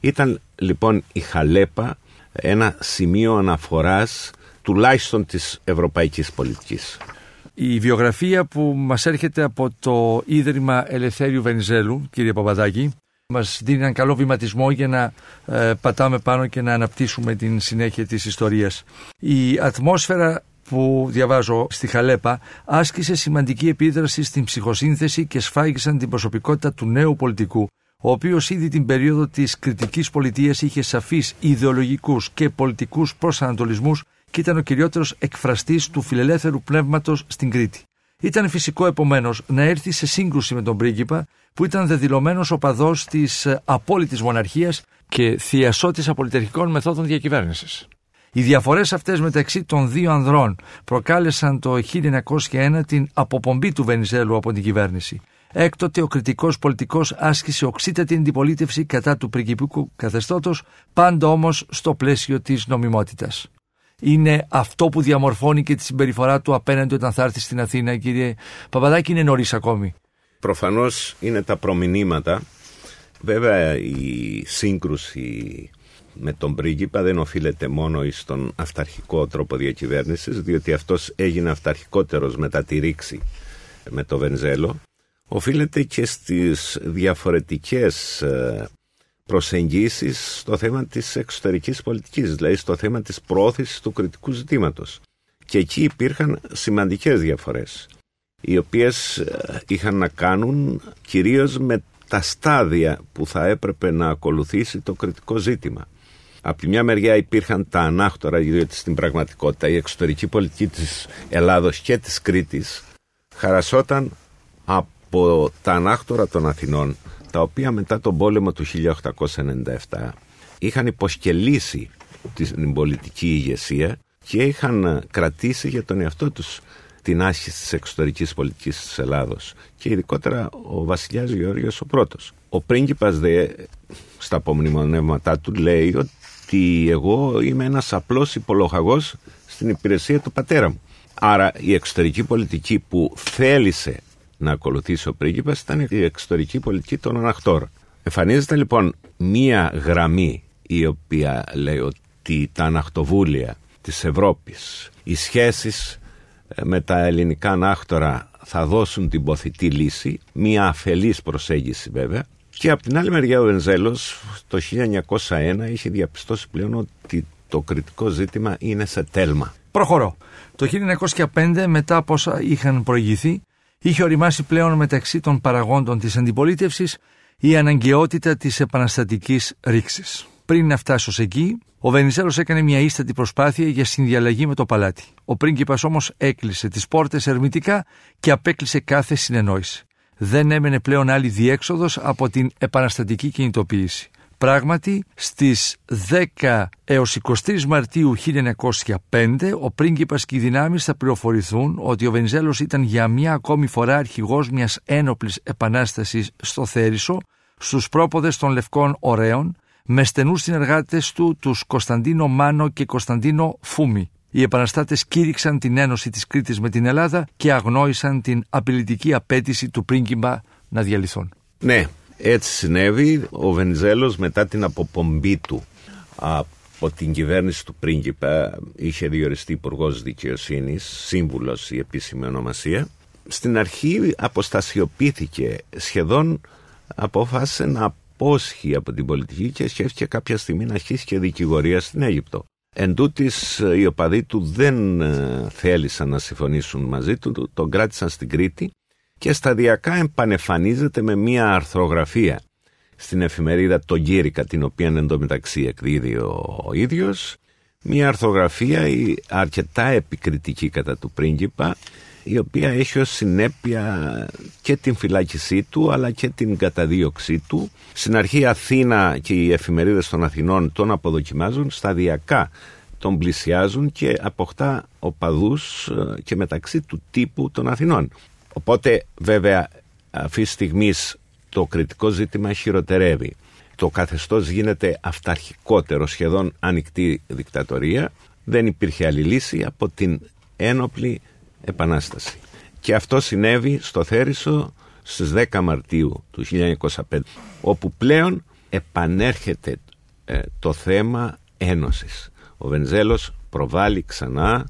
Ήταν λοιπόν η Χαλέπα ένα σημείο αναφοράς τουλάχιστον της ευρωπαϊκής πολιτικής. Η βιογραφία που μας έρχεται από το Ίδρυμα Ελευθέριου Βενιζέλου, κύριε Παπαδάκη, μας δίνει έναν καλό βηματισμό για να ε, πατάμε πάνω και να αναπτύσσουμε την συνέχεια της ιστορίας. Η ατμόσφαιρα που διαβάζω στη Χαλέπα άσκησε σημαντική επίδραση στην ψυχοσύνθεση και σφάγισαν την προσωπικότητα του νέου πολιτικού, ο οποίος ήδη την περίοδο της κριτικής πολιτείας είχε σαφείς ιδεολογικούς και πολιτικούς προσανατολισμούς και ήταν ο κυριότερος εκφραστής του φιλελεύθερου πνεύματος στην Κρήτη. Ήταν φυσικό επομένως να έρθει σε σύγκρουση με τον πρίγκιπα, που ήταν δεδηλωμένος οπαδός της απόλυτης μοναρχίας και θειασότης απολυτερχικών μεθόδων διακυβέρνησης. Οι διαφορές αυτές μεταξύ των δύο ανδρών προκάλεσαν το 1901 την αποπομπή του Βενιζέλου από την κυβέρνηση. Έκτοτε ο κριτικός πολιτικός άσκησε οξύτατη αντιπολίτευση κατά του πριγκιπικού καθεστώτος, πάντα όμως στο πλαίσιο της νομιμότητας. Είναι αυτό που διαμορφώνει και τη συμπεριφορά του απέναντι όταν θα έρθει στην Αθήνα, κύριε Παπαδάκη, είναι νωρίς ακόμη. Προφανώς είναι τα προμηνύματα. Βέβαια η σύγκρουση με τον πρίγκιπα δεν οφείλεται μόνο στον αυταρχικό τρόπο διακυβέρνησης διότι αυτός έγινε αυταρχικότερος μετά τη ρήξη με το Βενζέλο οφείλεται και στις διαφορετικές ε, προσεγγίσεις στο θέμα της εξωτερικής πολιτικής δηλαδή στο θέμα της πρόθεσης του κριτικού ζητήματος και εκεί υπήρχαν σημαντικές διαφορές οι οποίες ε, είχαν να κάνουν κυρίως με τα στάδια που θα έπρεπε να ακολουθήσει το κριτικό ζήτημα. Από τη μια μεριά υπήρχαν τα ανάκτορα, διότι στην πραγματικότητα η εξωτερική πολιτική της Ελλάδος και της Κρήτης χαρασόταν από τα ανάκτορα των Αθηνών, τα οποία μετά τον πόλεμο του 1897 είχαν υποσκελίσει την πολιτική ηγεσία και είχαν κρατήσει για τον εαυτό τους την άσκηση της εξωτερικής πολιτικής της Ελλάδος και ειδικότερα ο βασιλιάς Γεώργιος ο πρώτος. Ο πρίγκιπας δε στα απομνημονεύματά του λέει ότι ότι εγώ είμαι ένας απλός υπολογαγός στην υπηρεσία του πατέρα μου. Άρα η εξωτερική πολιτική που θέλησε να ακολουθήσει ο πρίγκιπας ήταν η εξωτερική πολιτική των αναχτώρων. Εμφανίζεται λοιπόν μία γραμμή η οποία λέει ότι τα αναχτοβούλια της Ευρώπης, οι σχέσεις ε, με τα ελληνικά ανάκτορα θα δώσουν την ποθητή λύση, μία αφελής προσέγγιση βέβαια, και από την άλλη μεριά ο Βενζέλος το 1901 είχε διαπιστώσει πλέον ότι το κριτικό ζήτημα είναι σε τέλμα. Προχωρώ. Το 1905 μετά από όσα είχαν προηγηθεί είχε οριμάσει πλέον μεταξύ των παραγόντων της αντιπολίτευσης η αναγκαιότητα της επαναστατικής ρήξης. Πριν να φτάσει ως εκεί, ο Βενιζέλος έκανε μια ίστατη προσπάθεια για συνδιαλλαγή με το παλάτι. Ο πρίγκιπας όμως έκλεισε τις πόρτες ερμητικά και απέκλεισε κάθε συνεννόηση δεν έμενε πλέον άλλη διέξοδος από την επαναστατική κινητοποίηση. Πράγματι, στις 10 έως 23 Μαρτίου 1905 ο πρίγκιπας και οι δυνάμεις θα πληροφορηθούν ότι ο Βενιζέλος ήταν για μια ακόμη φορά αρχηγός μιας ένοπλης επανάστασης στο Θέρισο στους πρόποδες των Λευκών Ωραίων με στενούς συνεργάτες του τους Κωνσταντίνο Μάνο και Κωνσταντίνο Φούμη οι επαναστάτες κήρυξαν την ένωση της Κρήτης με την Ελλάδα και αγνόησαν την απειλητική απέτηση του πρίγκιμπα να διαλυθούν. Ναι, έτσι συνέβη. Ο Βενιζέλος μετά την αποπομπή του από την κυβέρνηση του πρίγκιπα είχε διοριστεί υπουργός δικαιοσύνης, σύμβουλος η επίσημη ονομασία. Στην αρχή αποστασιοποιήθηκε σχεδόν απόφασε να απόσχει από την πολιτική και σκέφτηκε κάποια στιγμή να αρχίσει και δικηγορία στην Αίγυπτο. Εν τούτης, οι οπαδοί του δεν ε, θέλησαν να συμφωνήσουν μαζί του, τον κράτησαν στην Κρήτη και σταδιακά επανεφανίζεται με μία αρθρογραφία στην εφημερίδα «Το Γύρικα» την οποία εντωμεταξύ εκδίδει ο, ο ίδιος μία αρθρογραφία αρκετά επικριτική κατά του πρίγκιπα η οποία έχει ως συνέπεια και την φυλάκισή του αλλά και την καταδίωξή του. Στην αρχή Αθήνα και οι εφημερίδες των Αθηνών τον αποδοκιμάζουν, σταδιακά τον πλησιάζουν και αποκτά οπαδούς ε, και μεταξύ του τύπου των Αθηνών. Οπότε βέβαια αυτή τη στιγμή το κριτικό ζήτημα χειροτερεύει. Το καθεστώς γίνεται αυταρχικότερο, σχεδόν ανοιχτή δικτατορία δεν υπήρχε άλλη λύση από την ένοπλη επανάσταση. Και αυτό συνέβη στο Θέρισο στις 10 Μαρτίου του 1905 όπου πλέον επανέρχεται ε, το θέμα ένωσης. Ο Βενζέλος προβάλλει ξανά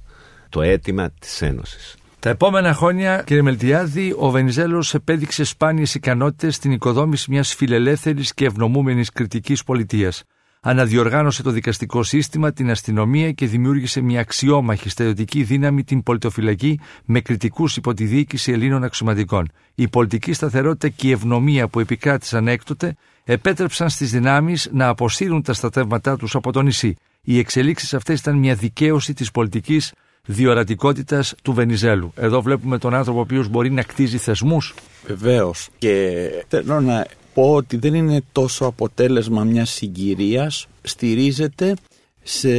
το αίτημα της ένωσης. Τα επόμενα χρόνια, κύριε Μελτιάδη, ο Βενιζέλος επέδειξε σπάνιες ικανότητες στην οικοδόμηση μιας φιλελεύθερης και ευνομούμενης κριτικής πολιτείας. Αναδιοργάνωσε το δικαστικό σύστημα, την αστυνομία και δημιούργησε μια αξιόμαχη στερεωτική δύναμη την πολιτοφυλακή με κριτικούς υπό τη διοίκηση Ελλήνων αξιωματικών. Η πολιτική σταθερότητα και η ευνομία που επικράτησαν έκτοτε επέτρεψαν στις δυνάμεις να αποσύρουν τα στρατεύματά τους από το νησί. Οι εξελίξεις αυτές ήταν μια δικαίωση της πολιτικής διορατικότητας του Βενιζέλου. Εδώ βλέπουμε τον άνθρωπο ο οποίος μπορεί να κτίζει θεσμούς. Βεβαίως. Και θέλω να πω ότι δεν είναι τόσο αποτέλεσμα μιας συγκυρίας, στηρίζεται σε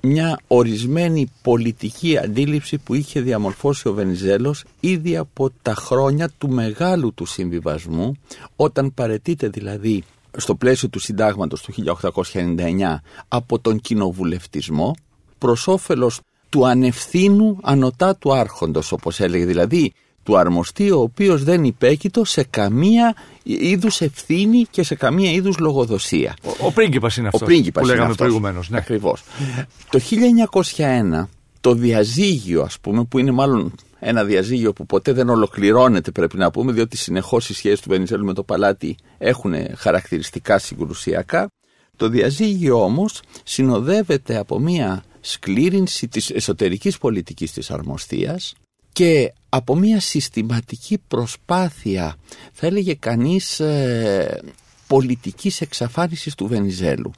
μια ορισμένη πολιτική αντίληψη που είχε διαμορφώσει ο Βενιζέλος ήδη από τα χρόνια του μεγάλου του συμβιβασμού όταν παρετείται δηλαδή στο πλαίσιο του συντάγματος του 1899 από τον κοινοβουλευτισμό προς όφελος του ανευθύνου ανωτά του άρχοντος όπως έλεγε δηλαδή του αρμοστή ο οποίος δεν υπέκειτο σε καμία είδους ευθύνη και σε καμία είδους λογοδοσία. Ο, ο πρίγκιπας είναι αυτός ο πρίγκιπας που λέγαμε είναι αυτός. προηγουμένως. Ναι. Ακριβώς. Το 1901 το διαζύγιο ας πούμε που είναι μάλλον ένα διαζύγιο που ποτέ δεν ολοκληρώνεται πρέπει να πούμε διότι συνεχώς οι σχέσεις του Βενιζέλου με το παλάτι έχουν χαρακτηριστικά συγκρουσιακά το διαζύγιο όμως συνοδεύεται από μια σκλήρινση της εσωτερικής πολιτικής της αρμοστίας και από μια συστηματική προσπάθεια θα έλεγε κανείς ε, πολιτικής εξαφάνισης του Βενιζέλου.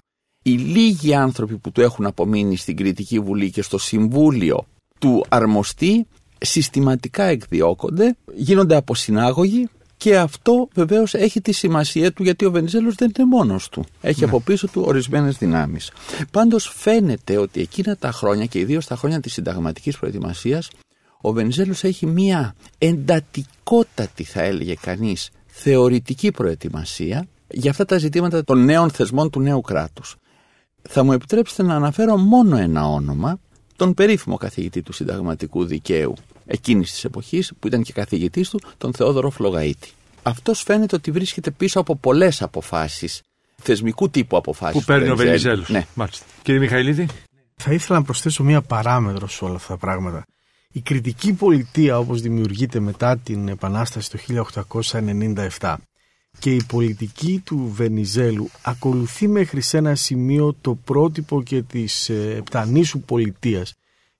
Οι λίγοι άνθρωποι που του έχουν απομείνει στην Κρητική Βουλή και στο Συμβούλιο του αρμοστή συστηματικά εκδιώκονται, γίνονται αποσυνάγωγοι και αυτό βεβαίως έχει τη σημασία του γιατί ο Βενιζέλος δεν είναι μόνος του. Έχει από πίσω του ορισμένες δυνάμεις. Πάντως φαίνεται ότι εκείνα τα χρόνια και ιδίως τα χρόνια της συνταγματικής προετοιμασίας, ο Βενιζέλος έχει μία εντατικότατη, θα έλεγε κανείς, θεωρητική προετοιμασία για αυτά τα ζητήματα των νέων θεσμών του νέου κράτους. Θα μου επιτρέψετε να αναφέρω μόνο ένα όνομα, τον περίφημο καθηγητή του συνταγματικού δικαίου εκείνης της εποχής, που ήταν και καθηγητής του, τον Θεόδωρο Φλογαίτη. Αυτός φαίνεται ότι βρίσκεται πίσω από πολλές αποφάσεις, θεσμικού τύπου αποφάσεις. Που παίρνει ο Βενιζέλος. Ναι. Μάλιστα. Κύριε Μιχαηλίδη. Θα ήθελα να προσθέσω μία παράμετρο σε όλα αυτά τα πράγματα. Η κριτική πολιτεία όπως δημιουργείται μετά την Επανάσταση το 1897 και η πολιτική του Βενιζέλου ακολουθεί μέχρι σε ένα σημείο το πρότυπο και της ε, Επτανήσου πολιτείας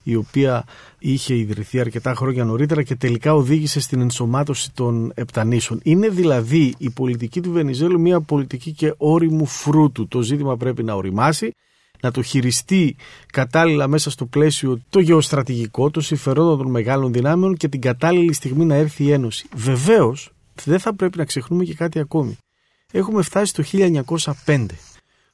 η οποία είχε ιδρυθεί αρκετά χρόνια νωρίτερα και τελικά οδήγησε στην ενσωμάτωση των Επτανήσων. Είναι δηλαδή η πολιτική του Βενιζέλου μια πολιτική και όριμου φρούτου. Το ζήτημα πρέπει να οριμάσει, να το χειριστεί κατάλληλα μέσα στο πλαίσιο το γεωστρατηγικό, το συμφερόντων των μεγάλων δυνάμεων και την κατάλληλη στιγμή να έρθει η Ένωση. Βεβαίως, δεν θα πρέπει να ξεχνούμε και κάτι ακόμη. Έχουμε φτάσει το 1905.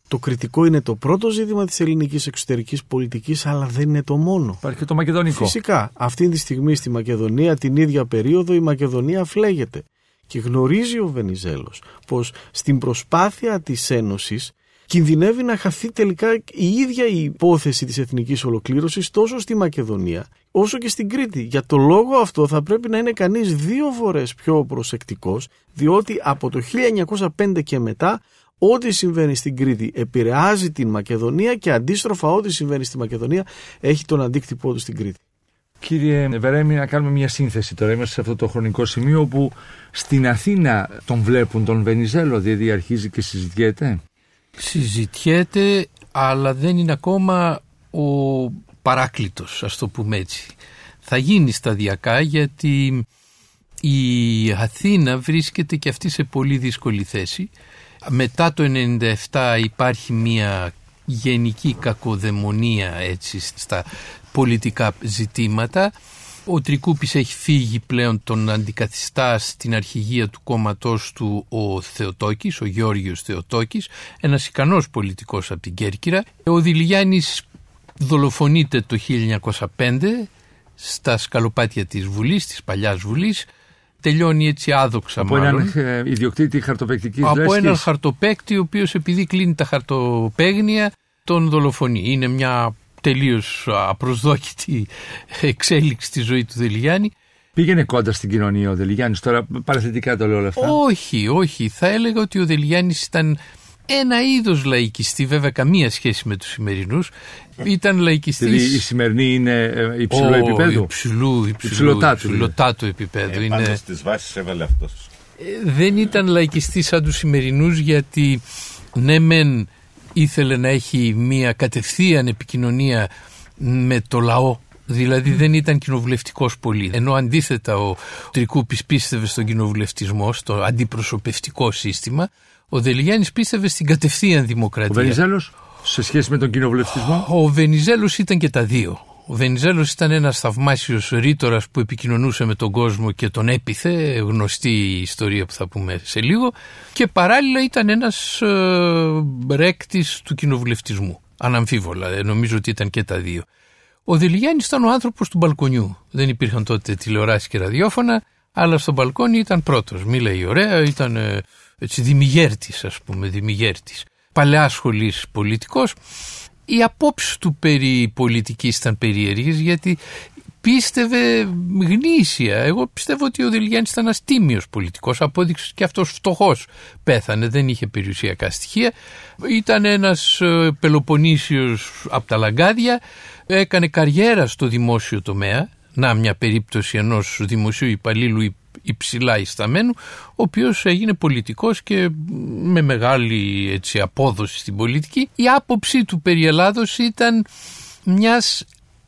Το κριτικό είναι το πρώτο ζήτημα της ελληνικής εξωτερικής πολιτικής, αλλά δεν είναι το μόνο. Υπάρχει και το μακεδονικό. Φυσικά, αυτή τη στιγμή στη Μακεδονία, την ίδια περίοδο, η Μακεδονία φλέγεται. Και γνωρίζει ο Βενιζέλος πως στην προσπάθεια της Ένωσης κινδυνεύει να χαθεί τελικά η ίδια η υπόθεση της εθνικής ολοκλήρωσης τόσο στη Μακεδονία όσο και στην Κρήτη. Για το λόγο αυτό θα πρέπει να είναι κανείς δύο φορές πιο προσεκτικός διότι από το 1905 και μετά ό,τι συμβαίνει στην Κρήτη επηρεάζει την Μακεδονία και αντίστροφα ό,τι συμβαίνει στη Μακεδονία έχει τον αντίκτυπό του στην Κρήτη. Κύριε Βερέμι, να κάνουμε μια σύνθεση τώρα. Είμαστε σε αυτό το χρονικό σημείο όπου στην Αθήνα τον βλέπουν τον Βενιζέλο, δηλαδή αρχίζει και συζητιέται. Συζητιέται, αλλά δεν είναι ακόμα ο παράκλητος, ας το πούμε έτσι. Θα γίνει σταδιακά γιατί η Αθήνα βρίσκεται και αυτή σε πολύ δύσκολη θέση. Μετά το 97 υπάρχει μια γενική κακοδαιμονία έτσι στα πολιτικά ζητήματα. Ο Τρικούπης έχει φύγει πλέον τον αντικαθιστά στην αρχηγία του κόμματός του ο Θεοτόκης, ο Γιώργος Θεοτόκης, ένας ικανός πολιτικός από την Κέρκυρα. Ο Δηλιάνης δολοφονείται το 1905 στα σκαλοπάτια της Βουλής, της παλιάς Βουλής, τελειώνει έτσι άδοξα Από μάλλον. έναν ε, ιδιοκτήτη χαρτοπαικτικής από λέσχης. έναν χαρτοπέκτη ο οποίος επειδή κλείνει τα χαρτοπέγνια τον δολοφονεί. Είναι μια τελείως απροσδόκητη εξέλιξη στη ζωή του Δελιγιάννη. Πήγαινε κοντά στην κοινωνία ο Δελιγιάννης, τώρα παραθετικά το λέω όλα αυτά. Όχι, όχι. Θα έλεγα ότι ο Δελιγιάννης ήταν ένα είδος λαϊκιστή, βέβαια καμία σχέση με τους σημερινούς. Ήταν λαϊκιστής... Δηλαδή η σημερινή είναι ε, υψηλού oh, επίπεδου; Υψηλού, υψηλού, υψηλοτάτου, υψηλοτάτου επίπεδου. Ε, είναι... Πάνω στις βάσεις έβαλε αυτός. Ε, δεν ήταν λαϊκιστής σαν τους σημερινούς γιατί ναι μεν ήθελε να έχει μια κατευθείαν επικοινωνία με το λαό Δηλαδή δεν ήταν κοινοβουλευτικός πολύ. Ενώ αντίθετα ο Τρικούπης πίστευε στον κοινοβουλευτισμό, στο αντιπροσωπευτικό σύστημα, ο Δελιγιάννης πίστευε στην κατευθείαν δημοκρατία. Ο Βενιζέλος σε σχέση με τον κοινοβουλευτισμό; Ο Βενιζέλος ήταν και τα δύο. Ο Βενιζέλος ήταν ένας θαυμάσιος ρήτορας που επικοινωνούσε με τον κόσμο και τον έπιθε, γνωστή η ιστορία που θα πούμε σε λίγο, και παράλληλα ήταν ένας ε, του κοινοβουλευτισμού. Αναμφίβολα, ε, νομίζω ότι ήταν και τα δύο. Ο Δελιγιάννη ήταν ο άνθρωπος του μπαλκονιού. Δεν υπήρχαν τότε τηλεοράσει και ραδιόφωνα, αλλά στο μπαλκόνι ήταν πρώτος. Μίλαγε ωραία, ήταν ε, έτσι δημιγέρτη, ας πούμε, δημιγέρτη. Παλαιά σχολής πολιτικός. Οι απόψεις του περί πολιτικής ήταν περίεργες γιατί πίστευε γνήσια. Εγώ πιστεύω ότι ο Δελγιάννης ήταν ένας τίμιος πολιτικός, απόδειξες και αυτός φτωχός πέθανε, δεν είχε περιουσιακά στοιχεία. Ήταν ένας ε, Πελοποννήσιος από τα λαγκάδια, έκανε καριέρα στο δημόσιο τομέα, να μια περίπτωση ενός δημοσίου υπαλλήλου υψηλά ισταμένου, ο οποίος έγινε πολιτικός και με μεγάλη έτσι, απόδοση στην πολιτική. Η άποψή του περί Ελλάδος ήταν μιας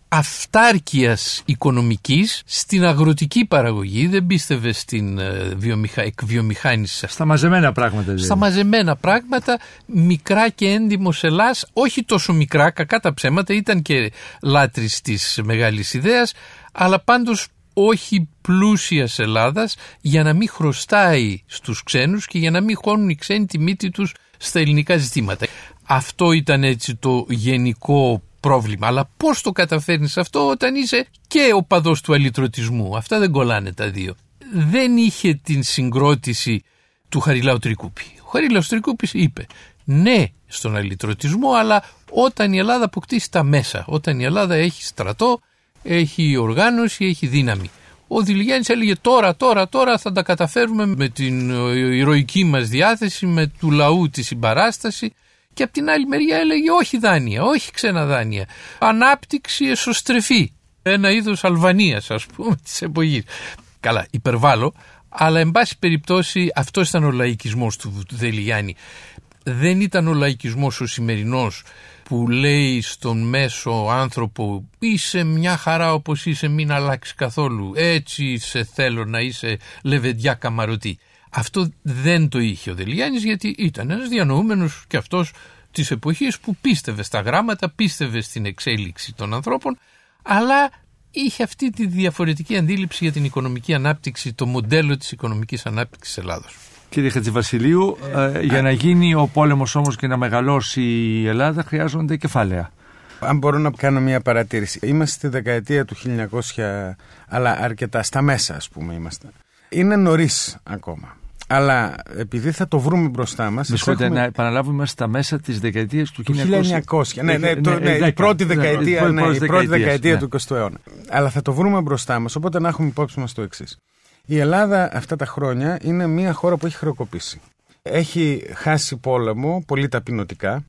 αυτάρκειας οικονομικής στην αγροτική παραγωγή, δεν πίστευε στην ε, βιομηχα... εκβιομηχάνηση. Στα μαζεμένα πράγματα. Δηλαδή. Στα μαζεμένα πράγματα, μικρά και έντιμο Ελλάς, όχι τόσο μικρά, κακά τα ψέματα, ήταν και λάτρης της μεγάλης ιδέας, αλλά πάντως όχι πλούσιας Ελλάδας για να μην χρωστάει στους ξένους και για να μην χώνουν οι ξένοι τη μύτη τους στα ελληνικά ζητήματα. Αυτό ήταν έτσι το γενικό πρόβλημα. Αλλά πώς το καταφέρνεις αυτό όταν είσαι και ο παδός του αλυτρωτισμού; Αυτά δεν κολλάνε τα δύο. Δεν είχε την συγκρότηση του Χαριλάου Τρικούπη. Ο Χαριλάου Τρικούπης είπε ναι στον αλυτρωτισμό, αλλά όταν η Ελλάδα αποκτήσει τα μέσα, όταν η Ελλάδα έχει στρατό, έχει οργάνωση, έχει δύναμη. Ο Δηλιγιάννης έλεγε τώρα, τώρα, τώρα θα τα καταφέρουμε με την ηρωική μας διάθεση, με του λαού τη συμπαράσταση και από την άλλη μεριά έλεγε όχι δάνεια, όχι ξένα δάνεια. Ανάπτυξη εσωστρεφή. Ένα είδος Αλβανίας, ας πούμε, της εποχής. Καλά, υπερβάλλω, αλλά εν πάση περιπτώσει αυτό ήταν ο λαϊκισμός του Δελιγιάννη. Δεν ήταν ο λαϊκισμός ο σημερινός που λέει στον μέσο άνθρωπο είσαι μια χαρά όπως είσαι μην αλλάξεις καθόλου έτσι σε θέλω να είσαι λεβεντιά καμαρωτή αυτό δεν το είχε ο Δελιάνης γιατί ήταν ένας διανοούμενος και αυτός της εποχής που πίστευε στα γράμματα, πίστευε στην εξέλιξη των ανθρώπων αλλά είχε αυτή τη διαφορετική αντίληψη για την οικονομική ανάπτυξη, το μοντέλο της οικονομικής ανάπτυξης Ελλάδος. Κύριε Χατζηβασιλείου, ε, για να γίνει ο πόλεμος όμως και να μεγαλώσει η Ελλάδα χρειάζονται κεφάλαια. Αν μπορώ να κάνω μια παρατήρηση. Είμαστε στη δεκαετία του 1900, αλλά αρκετά στα μέσα ας πούμε είμαστε. Είναι νωρίς ακόμα. Αλλά επειδή θα το βρούμε μπροστά μας. έχουμε... να επαναλάβουμε στα μέσα της δεκαετίας του 1900. 1900. Ναι, ναι, το, ναι, η πρώτη δεκαετία, ναι, η πρώτη δεκαετίας του 20ου αιώνα. Αλλά θα το βρούμε μπροστά μας, οπότε να έχουμε υπόψη μας το εξής. Η Ελλάδα αυτά τα χρόνια είναι μια χώρα που έχει χρεοκοπήσει. Έχει χάσει πόλεμο, πολύ ταπεινωτικά.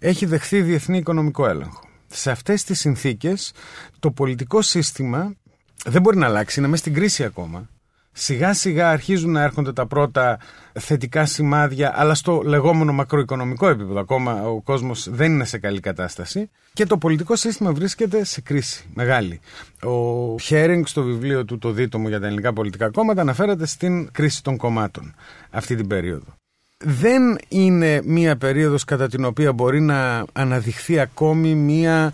Έχει δεχθεί διεθνή οικονομικό έλεγχο. Σε αυτές τις συνθήκες το πολιτικό σύστημα δεν μπορεί να αλλάξει, είναι μέσα στην κρίση ακόμα. Σιγά σιγά αρχίζουν να έρχονται τα πρώτα θετικά σημάδια, αλλά στο λεγόμενο μακροοικονομικό επίπεδο. Ακόμα ο κόσμος δεν είναι σε καλή κατάσταση. Και το πολιτικό σύστημα βρίσκεται σε κρίση μεγάλη. Ο Χέρινγκ στο βιβλίο του Το Δίτομο για τα ελληνικά πολιτικά κόμματα αναφέρεται στην κρίση των κομμάτων αυτή την περίοδο. Δεν είναι μία περίοδος κατά την οποία μπορεί να αναδειχθεί ακόμη μία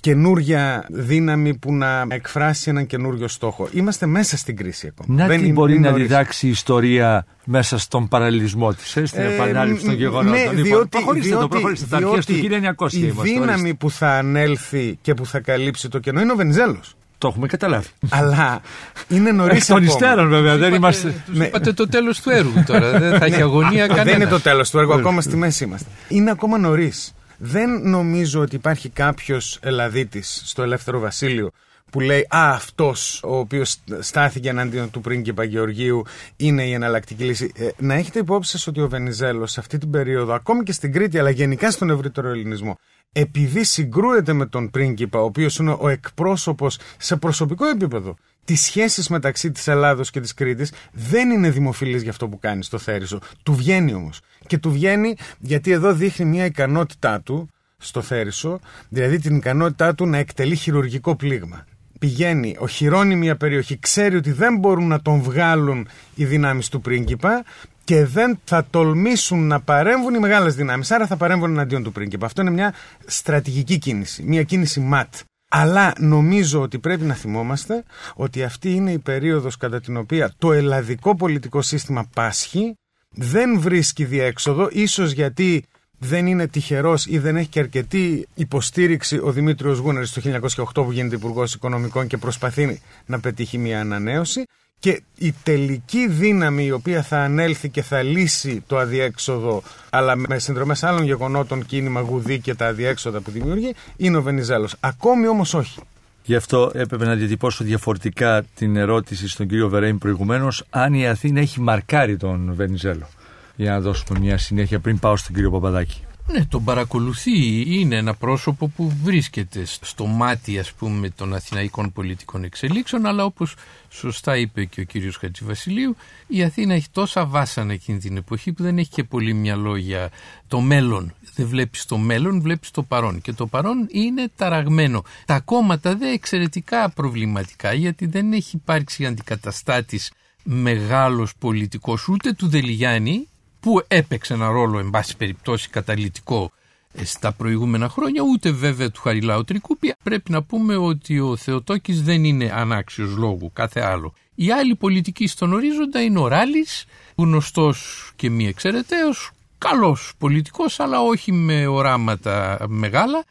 καινούρια δύναμη που να εκφράσει έναν καινούριο στόχο. Είμαστε μέσα στην κρίση ακόμα. Να Δεν τι μπορεί να διδάξει η ιστορία μέσα στον παραλληλισμό της, ε, στην ε, επανάληψη των γεγονότων. Ναι, λοιπόν, διότι, προχωρήστε διότι, το, προχωρήστε τα του 1900 Η δύναμη που θα ανέλθει και που θα καλύψει το κενό είναι ο Βενιζέλος. Το έχουμε καταλάβει. Αλλά είναι νωρίς ακόμα. των υστέρων, βέβαια. Δεν είμαστε. Ναι. Είπατε το τέλος του έργου τώρα. Δεν θα έχει αγωνία κανένα. Δεν είναι το τέλος του έργου, ακόμα στη μέση είμαστε. Είναι ακόμα νωρίς. Δεν νομίζω ότι υπάρχει κάποιος Ελλαδίτης στο Ελεύθερο Βασίλειο που λέει «Α, αυτός ο οποίος στάθηκε εναντίον του πρίγκιπα Γεωργίου είναι η εναλλακτική λύση». Ε, να έχετε υπόψη σας ότι ο Βενιζέλος σε αυτή την περίοδο, ακόμη και στην Κρήτη αλλά γενικά στον ευρύτερο ελληνισμό, επειδή συγκρούεται με τον πρίγκιπα, ο οποίος είναι ο εκπρόσωπος σε προσωπικό επίπεδο τις σχέσεις μεταξύ της Ελλάδος και της Κρήτης δεν είναι δημοφιλή για αυτό που κάνει στο Θέρισο. Του βγαίνει όμως. Και του βγαίνει γιατί εδώ δείχνει μια ικανότητά του στο Θέρισο, δηλαδή την ικανότητά του να εκτελεί χειρουργικό πλήγμα. Πηγαίνει, οχυρώνει μια περιοχή, ξέρει ότι δεν μπορούν να τον βγάλουν οι δυνάμεις του πρίγκιπα και δεν θα τολμήσουν να παρέμβουν οι μεγάλες δυνάμεις. Άρα θα παρέμβουν εναντίον του πρίγκιπα. Αυτό είναι μια στρατηγική κίνηση, μια κίνηση ματ. Αλλά νομίζω ότι πρέπει να θυμόμαστε ότι αυτή είναι η περίοδος κατά την οποία το ελλαδικό πολιτικό σύστημα πάσχει, δεν βρίσκει διέξοδο, ίσως γιατί δεν είναι τυχερός ή δεν έχει και αρκετή υποστήριξη ο Δημήτριος Γούναρης το 1908 που γίνεται υπουργός Οικονομικών και προσπαθεί να πετύχει μια ανανέωση και η τελική δύναμη η οποία θα ανέλθει και θα λύσει το αδιέξοδο αλλά με συνδρομές άλλων γεγονότων κίνημα γουδί και τα αδιέξοδα που δημιουργεί είναι ο Βενιζέλος. Ακόμη όμως όχι. Γι' αυτό έπρεπε να διατυπώσω διαφορετικά την ερώτηση στον κύριο Βερέιν προηγουμένως αν η Αθήνα έχει μαρκάρει τον Βενιζέλο. Για να δώσουμε μια συνέχεια πριν πάω στον κύριο Παπαδάκη. Ναι, τον παρακολουθεί. Είναι ένα πρόσωπο που βρίσκεται στο μάτι ας πούμε των αθηναϊκών πολιτικών εξελίξεων αλλά όπως σωστά είπε και ο κύριος Χατζηβασιλείου η Αθήνα έχει τόσα βάσανα εκείνη την εποχή που δεν έχει και πολύ μυαλό για το μέλλον. Δεν βλέπεις το μέλλον, βλέπεις το παρόν και το παρόν είναι ταραγμένο. Τα κόμματα δεν εξαιρετικά προβληματικά γιατί δεν έχει υπάρξει αντικαταστάτης μεγάλος πολιτικός ούτε του Δελιγιάννη που έπαιξε ένα ρόλο εν πάση περιπτώσει καταλητικό ε, στα προηγούμενα χρόνια, ούτε βέβαια του Χαριλάου Τρικούπη. Πρέπει να πούμε ότι ο Θεοτόκης δεν είναι ανάξιος λόγου, κάθε άλλο. Η άλλη πολιτική στον ορίζοντα είναι ο Ράλης, γνωστός και μη εξαιρεταίος, καλός πολιτικός αλλά όχι με οράματα μεγάλα.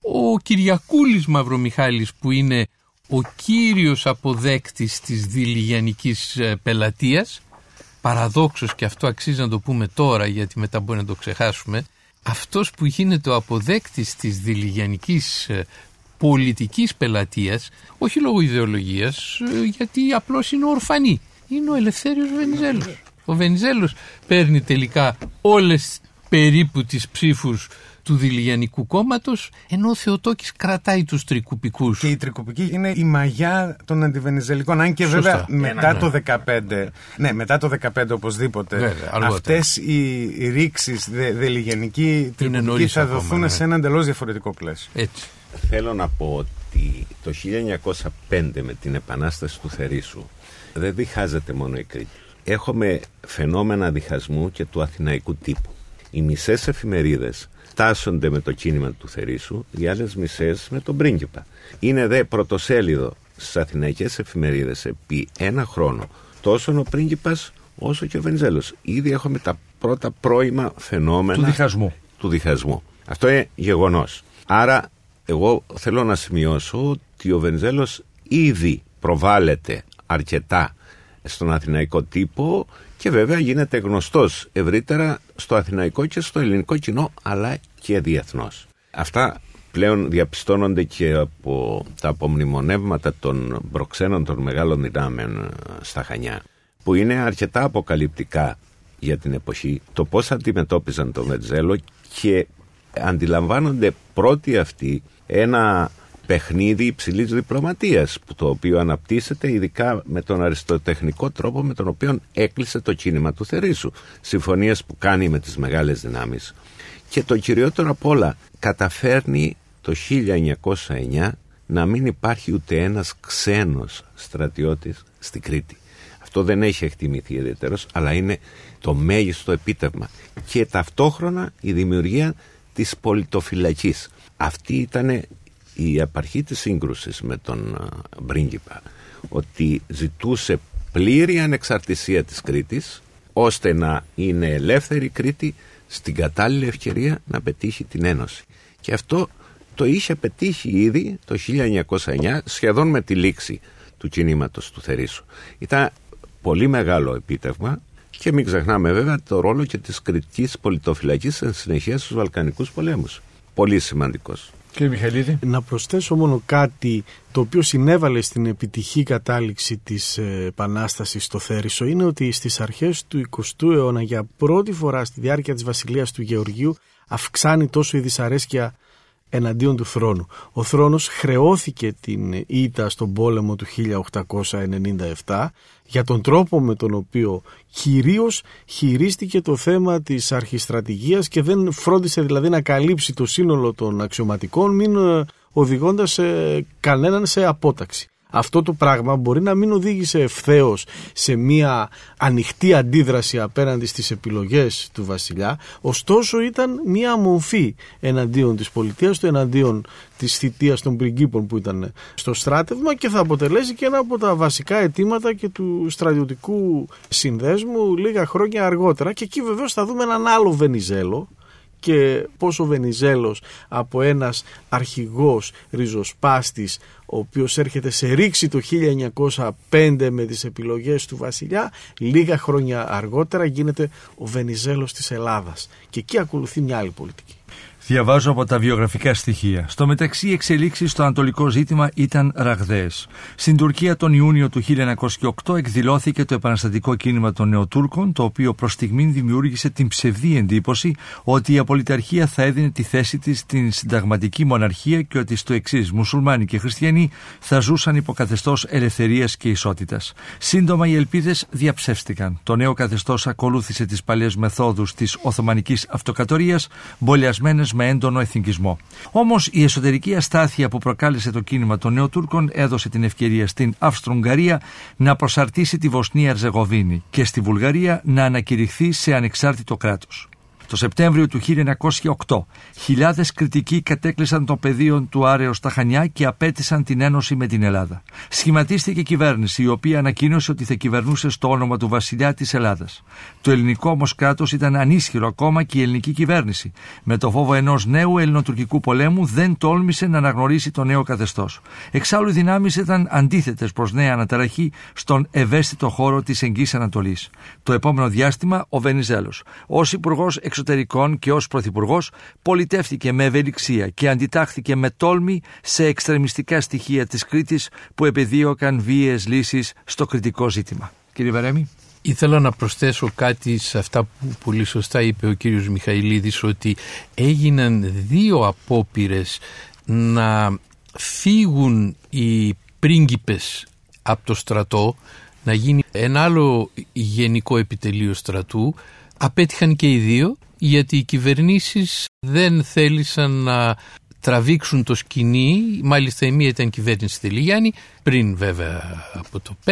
Ο Κυριακούλης Μαυρομιχάλης που είναι ο κύριος αποδέκτης της δηλιγιανικής ε, πελατείας παραδόξως και αυτό αξίζει να το πούμε τώρα γιατί μετά μπορεί να το ξεχάσουμε αυτός που γίνεται ο αποδέκτης της δηλιγιανικής ε, πολιτικής πελατείας όχι λόγω ιδεολογίας ε, γιατί απλώς είναι ορφανή. Είναι ο Ελευθέριος Βενιζέλος. Ο Βενιζέλος παίρνει τελικά όλες περίπου τις ψήφους του Δηλιανικού κόμματος, ενώ ο Θεοτόκης κρατάει τους τρικουπικούς. Και η τρικουπική είναι η μαγιά των αντιβενιζελικών. Αν και βέβαια μετά ναι. το 15. Ναι, μετά το 15 οπωσδήποτε. Αυτές οι, οι ρήξει δελιγενική τρικουπική θα δοθούν ναι. σε ένα εντελώς διαφορετικό πλαίσιο. Έτσι. Θέλω να πω ότι το 1905 με την επανάσταση του Θερήσου δεν διχάζεται μόνο η Κρήτη. Έχουμε φαινόμενα διχασμού και του αθηναϊκού τύπου. Οι μισές εφημερίδες τάσσονται με το κίνημα του Θερήσου, οι άλλες μισές με τον πρίγκιπα. Είναι δε πρωτοσέλιδο στις αθηναϊκές εφημερίδες επί ένα χρόνο τόσο ο πρίγκιπας όσο και ο Βενιζέλος. Ήδη έχουμε τα πρώτα πρώιμα φαινόμενα του διχασμού. Του διχασμού. Αυτό είναι γεγονός. Άρα, εγώ θέλω να σημειώσω ότι ο Βενιζέλος ήδη προβάλλεται αρκετά στον αθηναϊκό τύπο και βέβαια γίνεται γνωστός ευρύτερα στο αθηναϊκό και στο ελληνικό κοινό αλλά και διεθνώς. Αυτά πλέον διαπιστώνονται και από τα απομνημονεύματα των προξένων των μεγάλων δυνάμεων ε, στα Χανιά που είναι αρκετά αποκαλυπτικά για την εποχή το πώς αντιμετώπιζαν τον Βετζέλο και αντιλαμβάνονται πρώτοι αυτοί ένα παιχνίδι υψηλής διπλωματίας που το οποίο αναπτύσσεται ειδικά με τον αριστοτεχνικό τρόπο με τον οποίο έκλεισε το κίνημα του Θερήσου συμφωνίες που κάνει με τις μεγάλες δυνάμεις. Και το κυριότερο απ' όλα καταφέρνει το 1909 να μην υπάρχει ούτε ένας ξένος στρατιώτης στην Κρήτη. Αυτό δεν έχει εκτιμηθεί ιδιαίτερος αλλά είναι το μέγιστο επίτευγμα. Και ταυτόχρονα η δημιουργία της πολιτοφυλακής. Αυτή ήταν η απαρχή της σύγκρουσης με τον Μπρίγκιπα ότι ζητούσε πλήρη ανεξαρτησία της Κρήτης ώστε να είναι ελεύθερη η Κρήτη στην κατάλληλη ευκαιρία να πετύχει την Ένωση. Και αυτό το είχε πετύχει ήδη το 1909 σχεδόν με τη λήξη του κινήματος του Θερήσου. Ήταν πολύ μεγάλο επίτευγμα και μην ξεχνάμε βέβαια το ρόλο και της κριτικής πολιτοφυλακής εν συνεχεία στους Βαλκανικούς πολέμους. πολύ σημαντικός. Κύριε Μιχαηλίδη. Να προσθέσω μόνο κάτι το οποίο συνέβαλε στην επιτυχή κατάληξη της ε, Επανάστασης στο Θέρισο είναι ότι στις αρχές του 20ου αιώνα για πρώτη φορά στη διάρκεια της βασιλείας του Γεωργίου αυξάνει τόσο η δυσαρέσκεια εναντίον του θρόνου. Ο θρόνος χρεώθηκε την ήττα στον πόλεμο του 1897 για τον τρόπο με τον οποίο κυρίως χειρίστηκε το θέμα της αρχιστρατηγίας και δεν φρόντισε δηλαδή να καλύψει το σύνολο των αξιωματικών μην ε, οδηγώντας κανέναν σε απόταξη αυτό το πράγμα μπορεί να μην οδήγησε ευθέως σε μια ανοιχτή αντίδραση απέναντι στις επιλογές του βασιλιά, ωστόσο ήταν μια μορφή εναντίον της πολιτείας του, εναντίον της θητείας των πριγκίπων που ήταν στο στράτευμα και θα αποτελέσει και ένα από τα βασικά αιτήματα και του στρατιωτικού συνδέσμου λίγα χρόνια αργότερα. Και εκεί βεβαίως θα δούμε έναν άλλο Βενιζέλο και πόσο Βενιζέλος από ένας αρχηγός ριζοσπάστης ο οποίος έρχεται σε ρήξη το 1905 με τις επιλογές του βασιλιά λίγα χρόνια αργότερα γίνεται ο Βενιζέλος της Ελλάδας και εκεί ακολουθεί μια άλλη πολιτική. Διαβάζω από τα βιογραφικά στοιχεία. Στο μεταξύ, οι εξελίξεις στο ανατολικό ζήτημα ήταν ραγδαίες. Στην Τουρκία τον Ιούνιο του 1908 εκδηλώθηκε το επαναστατικό κίνημα των Νεοτούρκων, το οποίο προς στιγμήν δημιούργησε την ψευδή εντύπωση ότι η απολυταρχία θα έδινε τη θέση της στην συνταγματική μοναρχία και ότι στο εξής μουσουλμάνοι και χριστιανοί θα ζούσαν υπό καθεστώς ελευθερίας και ισότητας. Σύντομα οι ελπίδες διαψεύστηκαν. Το νέο καθεστώς ακολούθησε τις παλιές μεθόδους της Οθωμανικής Αυτοκρατορίας, μπολιασμένες με έντονο εθνικισμό. Όμως η εσωτερική αστάθεια που προκάλεσε το κίνημα των Νεοτούρκων έδωσε την ευκαιρία στην Αυστροουγγαρία να προσαρτήσει τη Βοσνία Ερζεγοβίνη και στη Βουλγαρία να ανακηρυχθεί σε ανεξάρτητο κράτος. Το Σεπτέμβριο του 1908, χιλιάδες κριτικοί κατέκλυσαν το πεδίο του Άρεος στα Χανιά και απέτησαν την ένωση με την Ελλάδα. Σχηματίστηκε κυβέρνηση, η οποία ανακοίνωσε ότι θα κυβερνούσε στο όνομα του βασιλιά της Ελλάδας. Το ελληνικό όμως κράτος ήταν ανίσχυρο ακόμα και η ελληνική κυβέρνηση. Με το φόβο ενός νέου ελληνοτουρκικού πολέμου δεν τόλμησε να αναγνωρίσει το νέο καθεστώς. Εξάλλου οι δυνάμεις ήταν αντίθετες προς νέα αναταραχή στον ευαίσθητο χώρο της Εγγύης Ανατολής. Το επόμενο διάστημα ο Βενιζέλος, ως υπουργός Εξωτερικών και ως Πρωθυπουργός πολιτεύτηκε με ευελιξία και αντιτάχθηκε με τόλμη σε εξτρεμιστικά στοιχεία της Κρήτης που επεδίωκαν βίαιες λύσεις στο κριτικό ζήτημα. Κύριε Βαρέμι. Ήθελα να προσθέσω κάτι σε αυτά που πολύ σωστά είπε ο κύριος Μιχαηλίδης ότι έγιναν δύο απόπειρες να φύγουν οι πρίγκιπες από το στρατό να γίνει ένα άλλο γενικό επιτελείο στρατού απέτυχαν και οι δύο γιατί οι κυβερνήσεις δεν θέλησαν να τραβήξουν το σκηνή, μάλιστα η μία ήταν κυβέρνηση Τελιγιάννη, πριν βέβαια από το 5,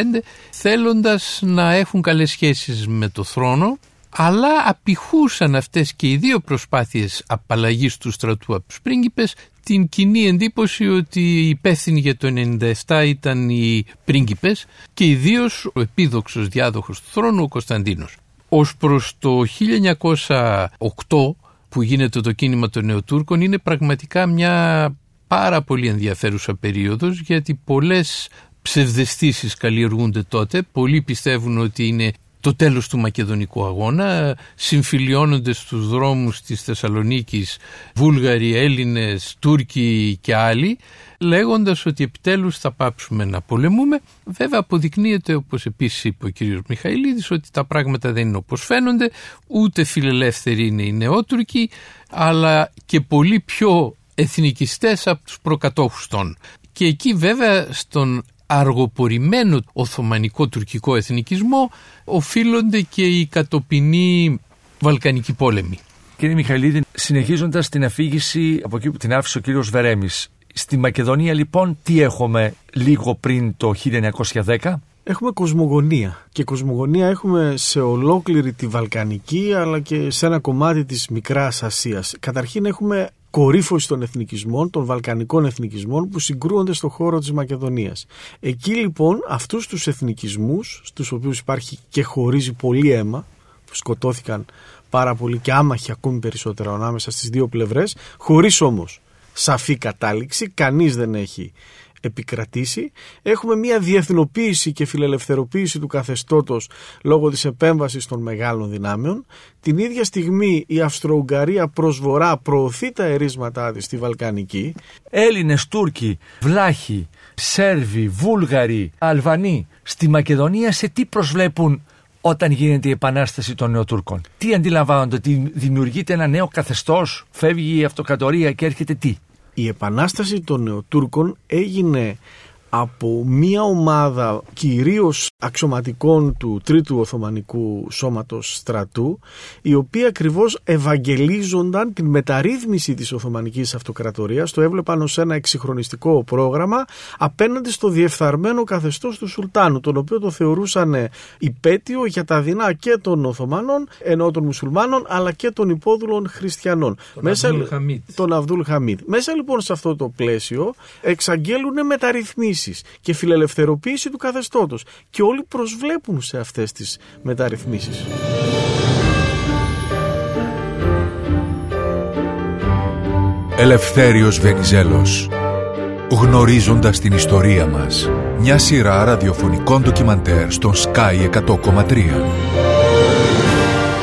θέλοντας να έχουν καλές σχέσεις με το θρόνο, αλλά απηχούσαν αυτές και οι δύο προσπάθειες απαλλαγής του στρατού από τους πρίγκιπες την κοινή εντύπωση ότι οι υπεύθυνοι για το 97 ήταν οι πρίγκιπες και ιδίως ο επίδοξος διάδοχος του θρόνου ο Κωνσταντίνος. Ως προς το 1908 που γίνεται το κίνημα των Νεοτούρκων είναι πραγματικά μια πάρα πολύ ενδιαφέρουσα περίοδος γιατί πολλές ψευδεστήσεις καλλιεργούνται τότε. Πολλοί πιστεύουν ότι είναι το τέλος του Μακεδονικού αγώνα. Συμφιλιώνονται στους δρόμους της Θεσσαλονίκης Βούλγαροι, Έλληνες, Τούρκοι και άλλοι λέγοντας ότι επιτέλους θα πάψουμε να πολεμούμε. Βέβαια αποδεικνύεται όπως επίσης είπε ο κύριος Μιχαηλίδης ότι τα πράγματα δεν είναι όπως φαίνονται, ούτε φιλελεύθεροι είναι οι νεότουρκοι, αλλά και πολύ πιο εθνικιστές από τους προκατόχους των. Και εκεί βέβαια στον αργοπορημένο οθωμανικό τουρκικό εθνικισμό οφείλονται και οι κατοπινοί Βαλκανικοί πόλεμοι. Κύριε Μιχαηλίδη, συνεχίζοντας την αφήγηση από εκεί που την άφησε ο κύριος Βερέμης, Στη Μακεδονία λοιπόν τι έχουμε λίγο πριν το 1910? Έχουμε κοσμογονία και κοσμογονία έχουμε σε ολόκληρη τη Βαλκανική αλλά και σε ένα κομμάτι της Μικράς Ασίας. Καταρχήν έχουμε κορύφωση των εθνικισμών, των βαλκανικών εθνικισμών που συγκρούονται στον χώρο της Μακεδονίας. Εκεί λοιπόν αυτούς τους εθνικισμούς, στους οποίους υπάρχει και χωρίζει πολύ αίμα, που σκοτώθηκαν πάρα πολύ και άμαχοι ακόμη περισσότερα ανάμεσα στις δύο πλευρές, χωρίς όμως σαφή κατάληξη, κανείς δεν έχει επικρατήσει. Έχουμε μια διεθνοποίηση και φιλελευθεροποίηση του καθεστώτος λόγω της επέμβασης των μεγάλων δυνάμεων. Την ίδια στιγμή η Αυστρο-Ουγγαρία προς βορρά προωθεί τα ερίσματά της στη Βαλκανική. Έλληνες, Τούρκοι, Βλάχοι, Σέρβοι, Βούλγαροι, Αλβανοί στη Μακεδονία σε τι προσβλέπουν όταν γίνεται η επανάσταση των Νεοτούρκων. Τι αντιλαμβάνονται, ότι δημιουργείται ένα νέο καθεστώς, φεύγει η αυτοκρατορία και έρχεται τι; Η επανάσταση των Νεοτούρκων έγινε από μία ομάδα κυρίως αξιωματικών του Τρίτου Οθωμανικού Σώματος Στρατού οι οποίοι ακριβώς ευαγγελίζονταν την μεταρρύθμιση της Οθωμανικής Αυτοκρατορίας το έβλεπαν ως ένα εξυγχρονιστικό πρόγραμμα απέναντι στο διεφθαρμένο καθεστώς του Σουλτάνου τον οποίο το θεωρούσαν υπέτειο για τα δεινά και των Οθωμανών ενώ των Μουσουλμάνων αλλά και των υπόδουλων Χριστιανών. Τον Μέσα, Τον Αβδούλ Χαμίτ. Μέσα λοιπόν σε αυτό το πλαίσιο εξαγγέλουν μεταρρυθμίσεις και φιλελευθεροποίηση του καθεστώτος. Και όλοι προσβλέπουν σε αυτές τις μεταρρυθμίσεις. Ελευθέριος Βενιζέλος. Γνωρίζοντας την ιστορία μας Μια σειρά ραδιοφωνικών ντοκιμαντέρ στον Sky 100,3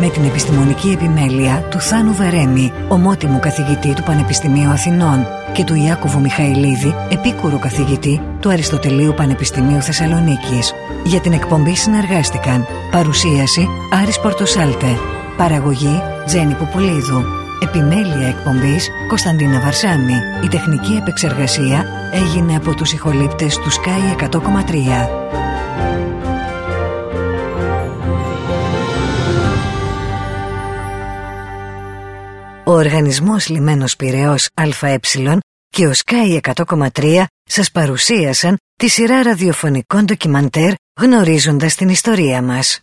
με την επιστημονική επιμέλεια του Θάνου Βερέμι, ομότιμου καθηγητή του Πανεπιστημίου Αθηνών και του Ιάκωβου Μιχαηλίδη, επίκουρου καθηγητή του Αριστοτελείου Πανεπιστημίου Θεσσαλονίκης. Για την εκπομπή συνεργάστηκαν Παρουσίαση Άρης Πορτοσάλτε Παραγωγή Τζένι Πουπουλίδου. Επιμέλεια εκπομπής Κωνσταντίνα Βαρσάμι Η τεχνική επεξεργασία έγινε από τους ηχολήπτες του Sky 100,3 Ο Οργανισμός Λιμένος Πυραιός ΑΕ και ο Sky 100,3 σας παρουσίασαν τη σειρά ραδιοφωνικών ντοκιμαντέρ γνωρίζοντας την ιστορία μας.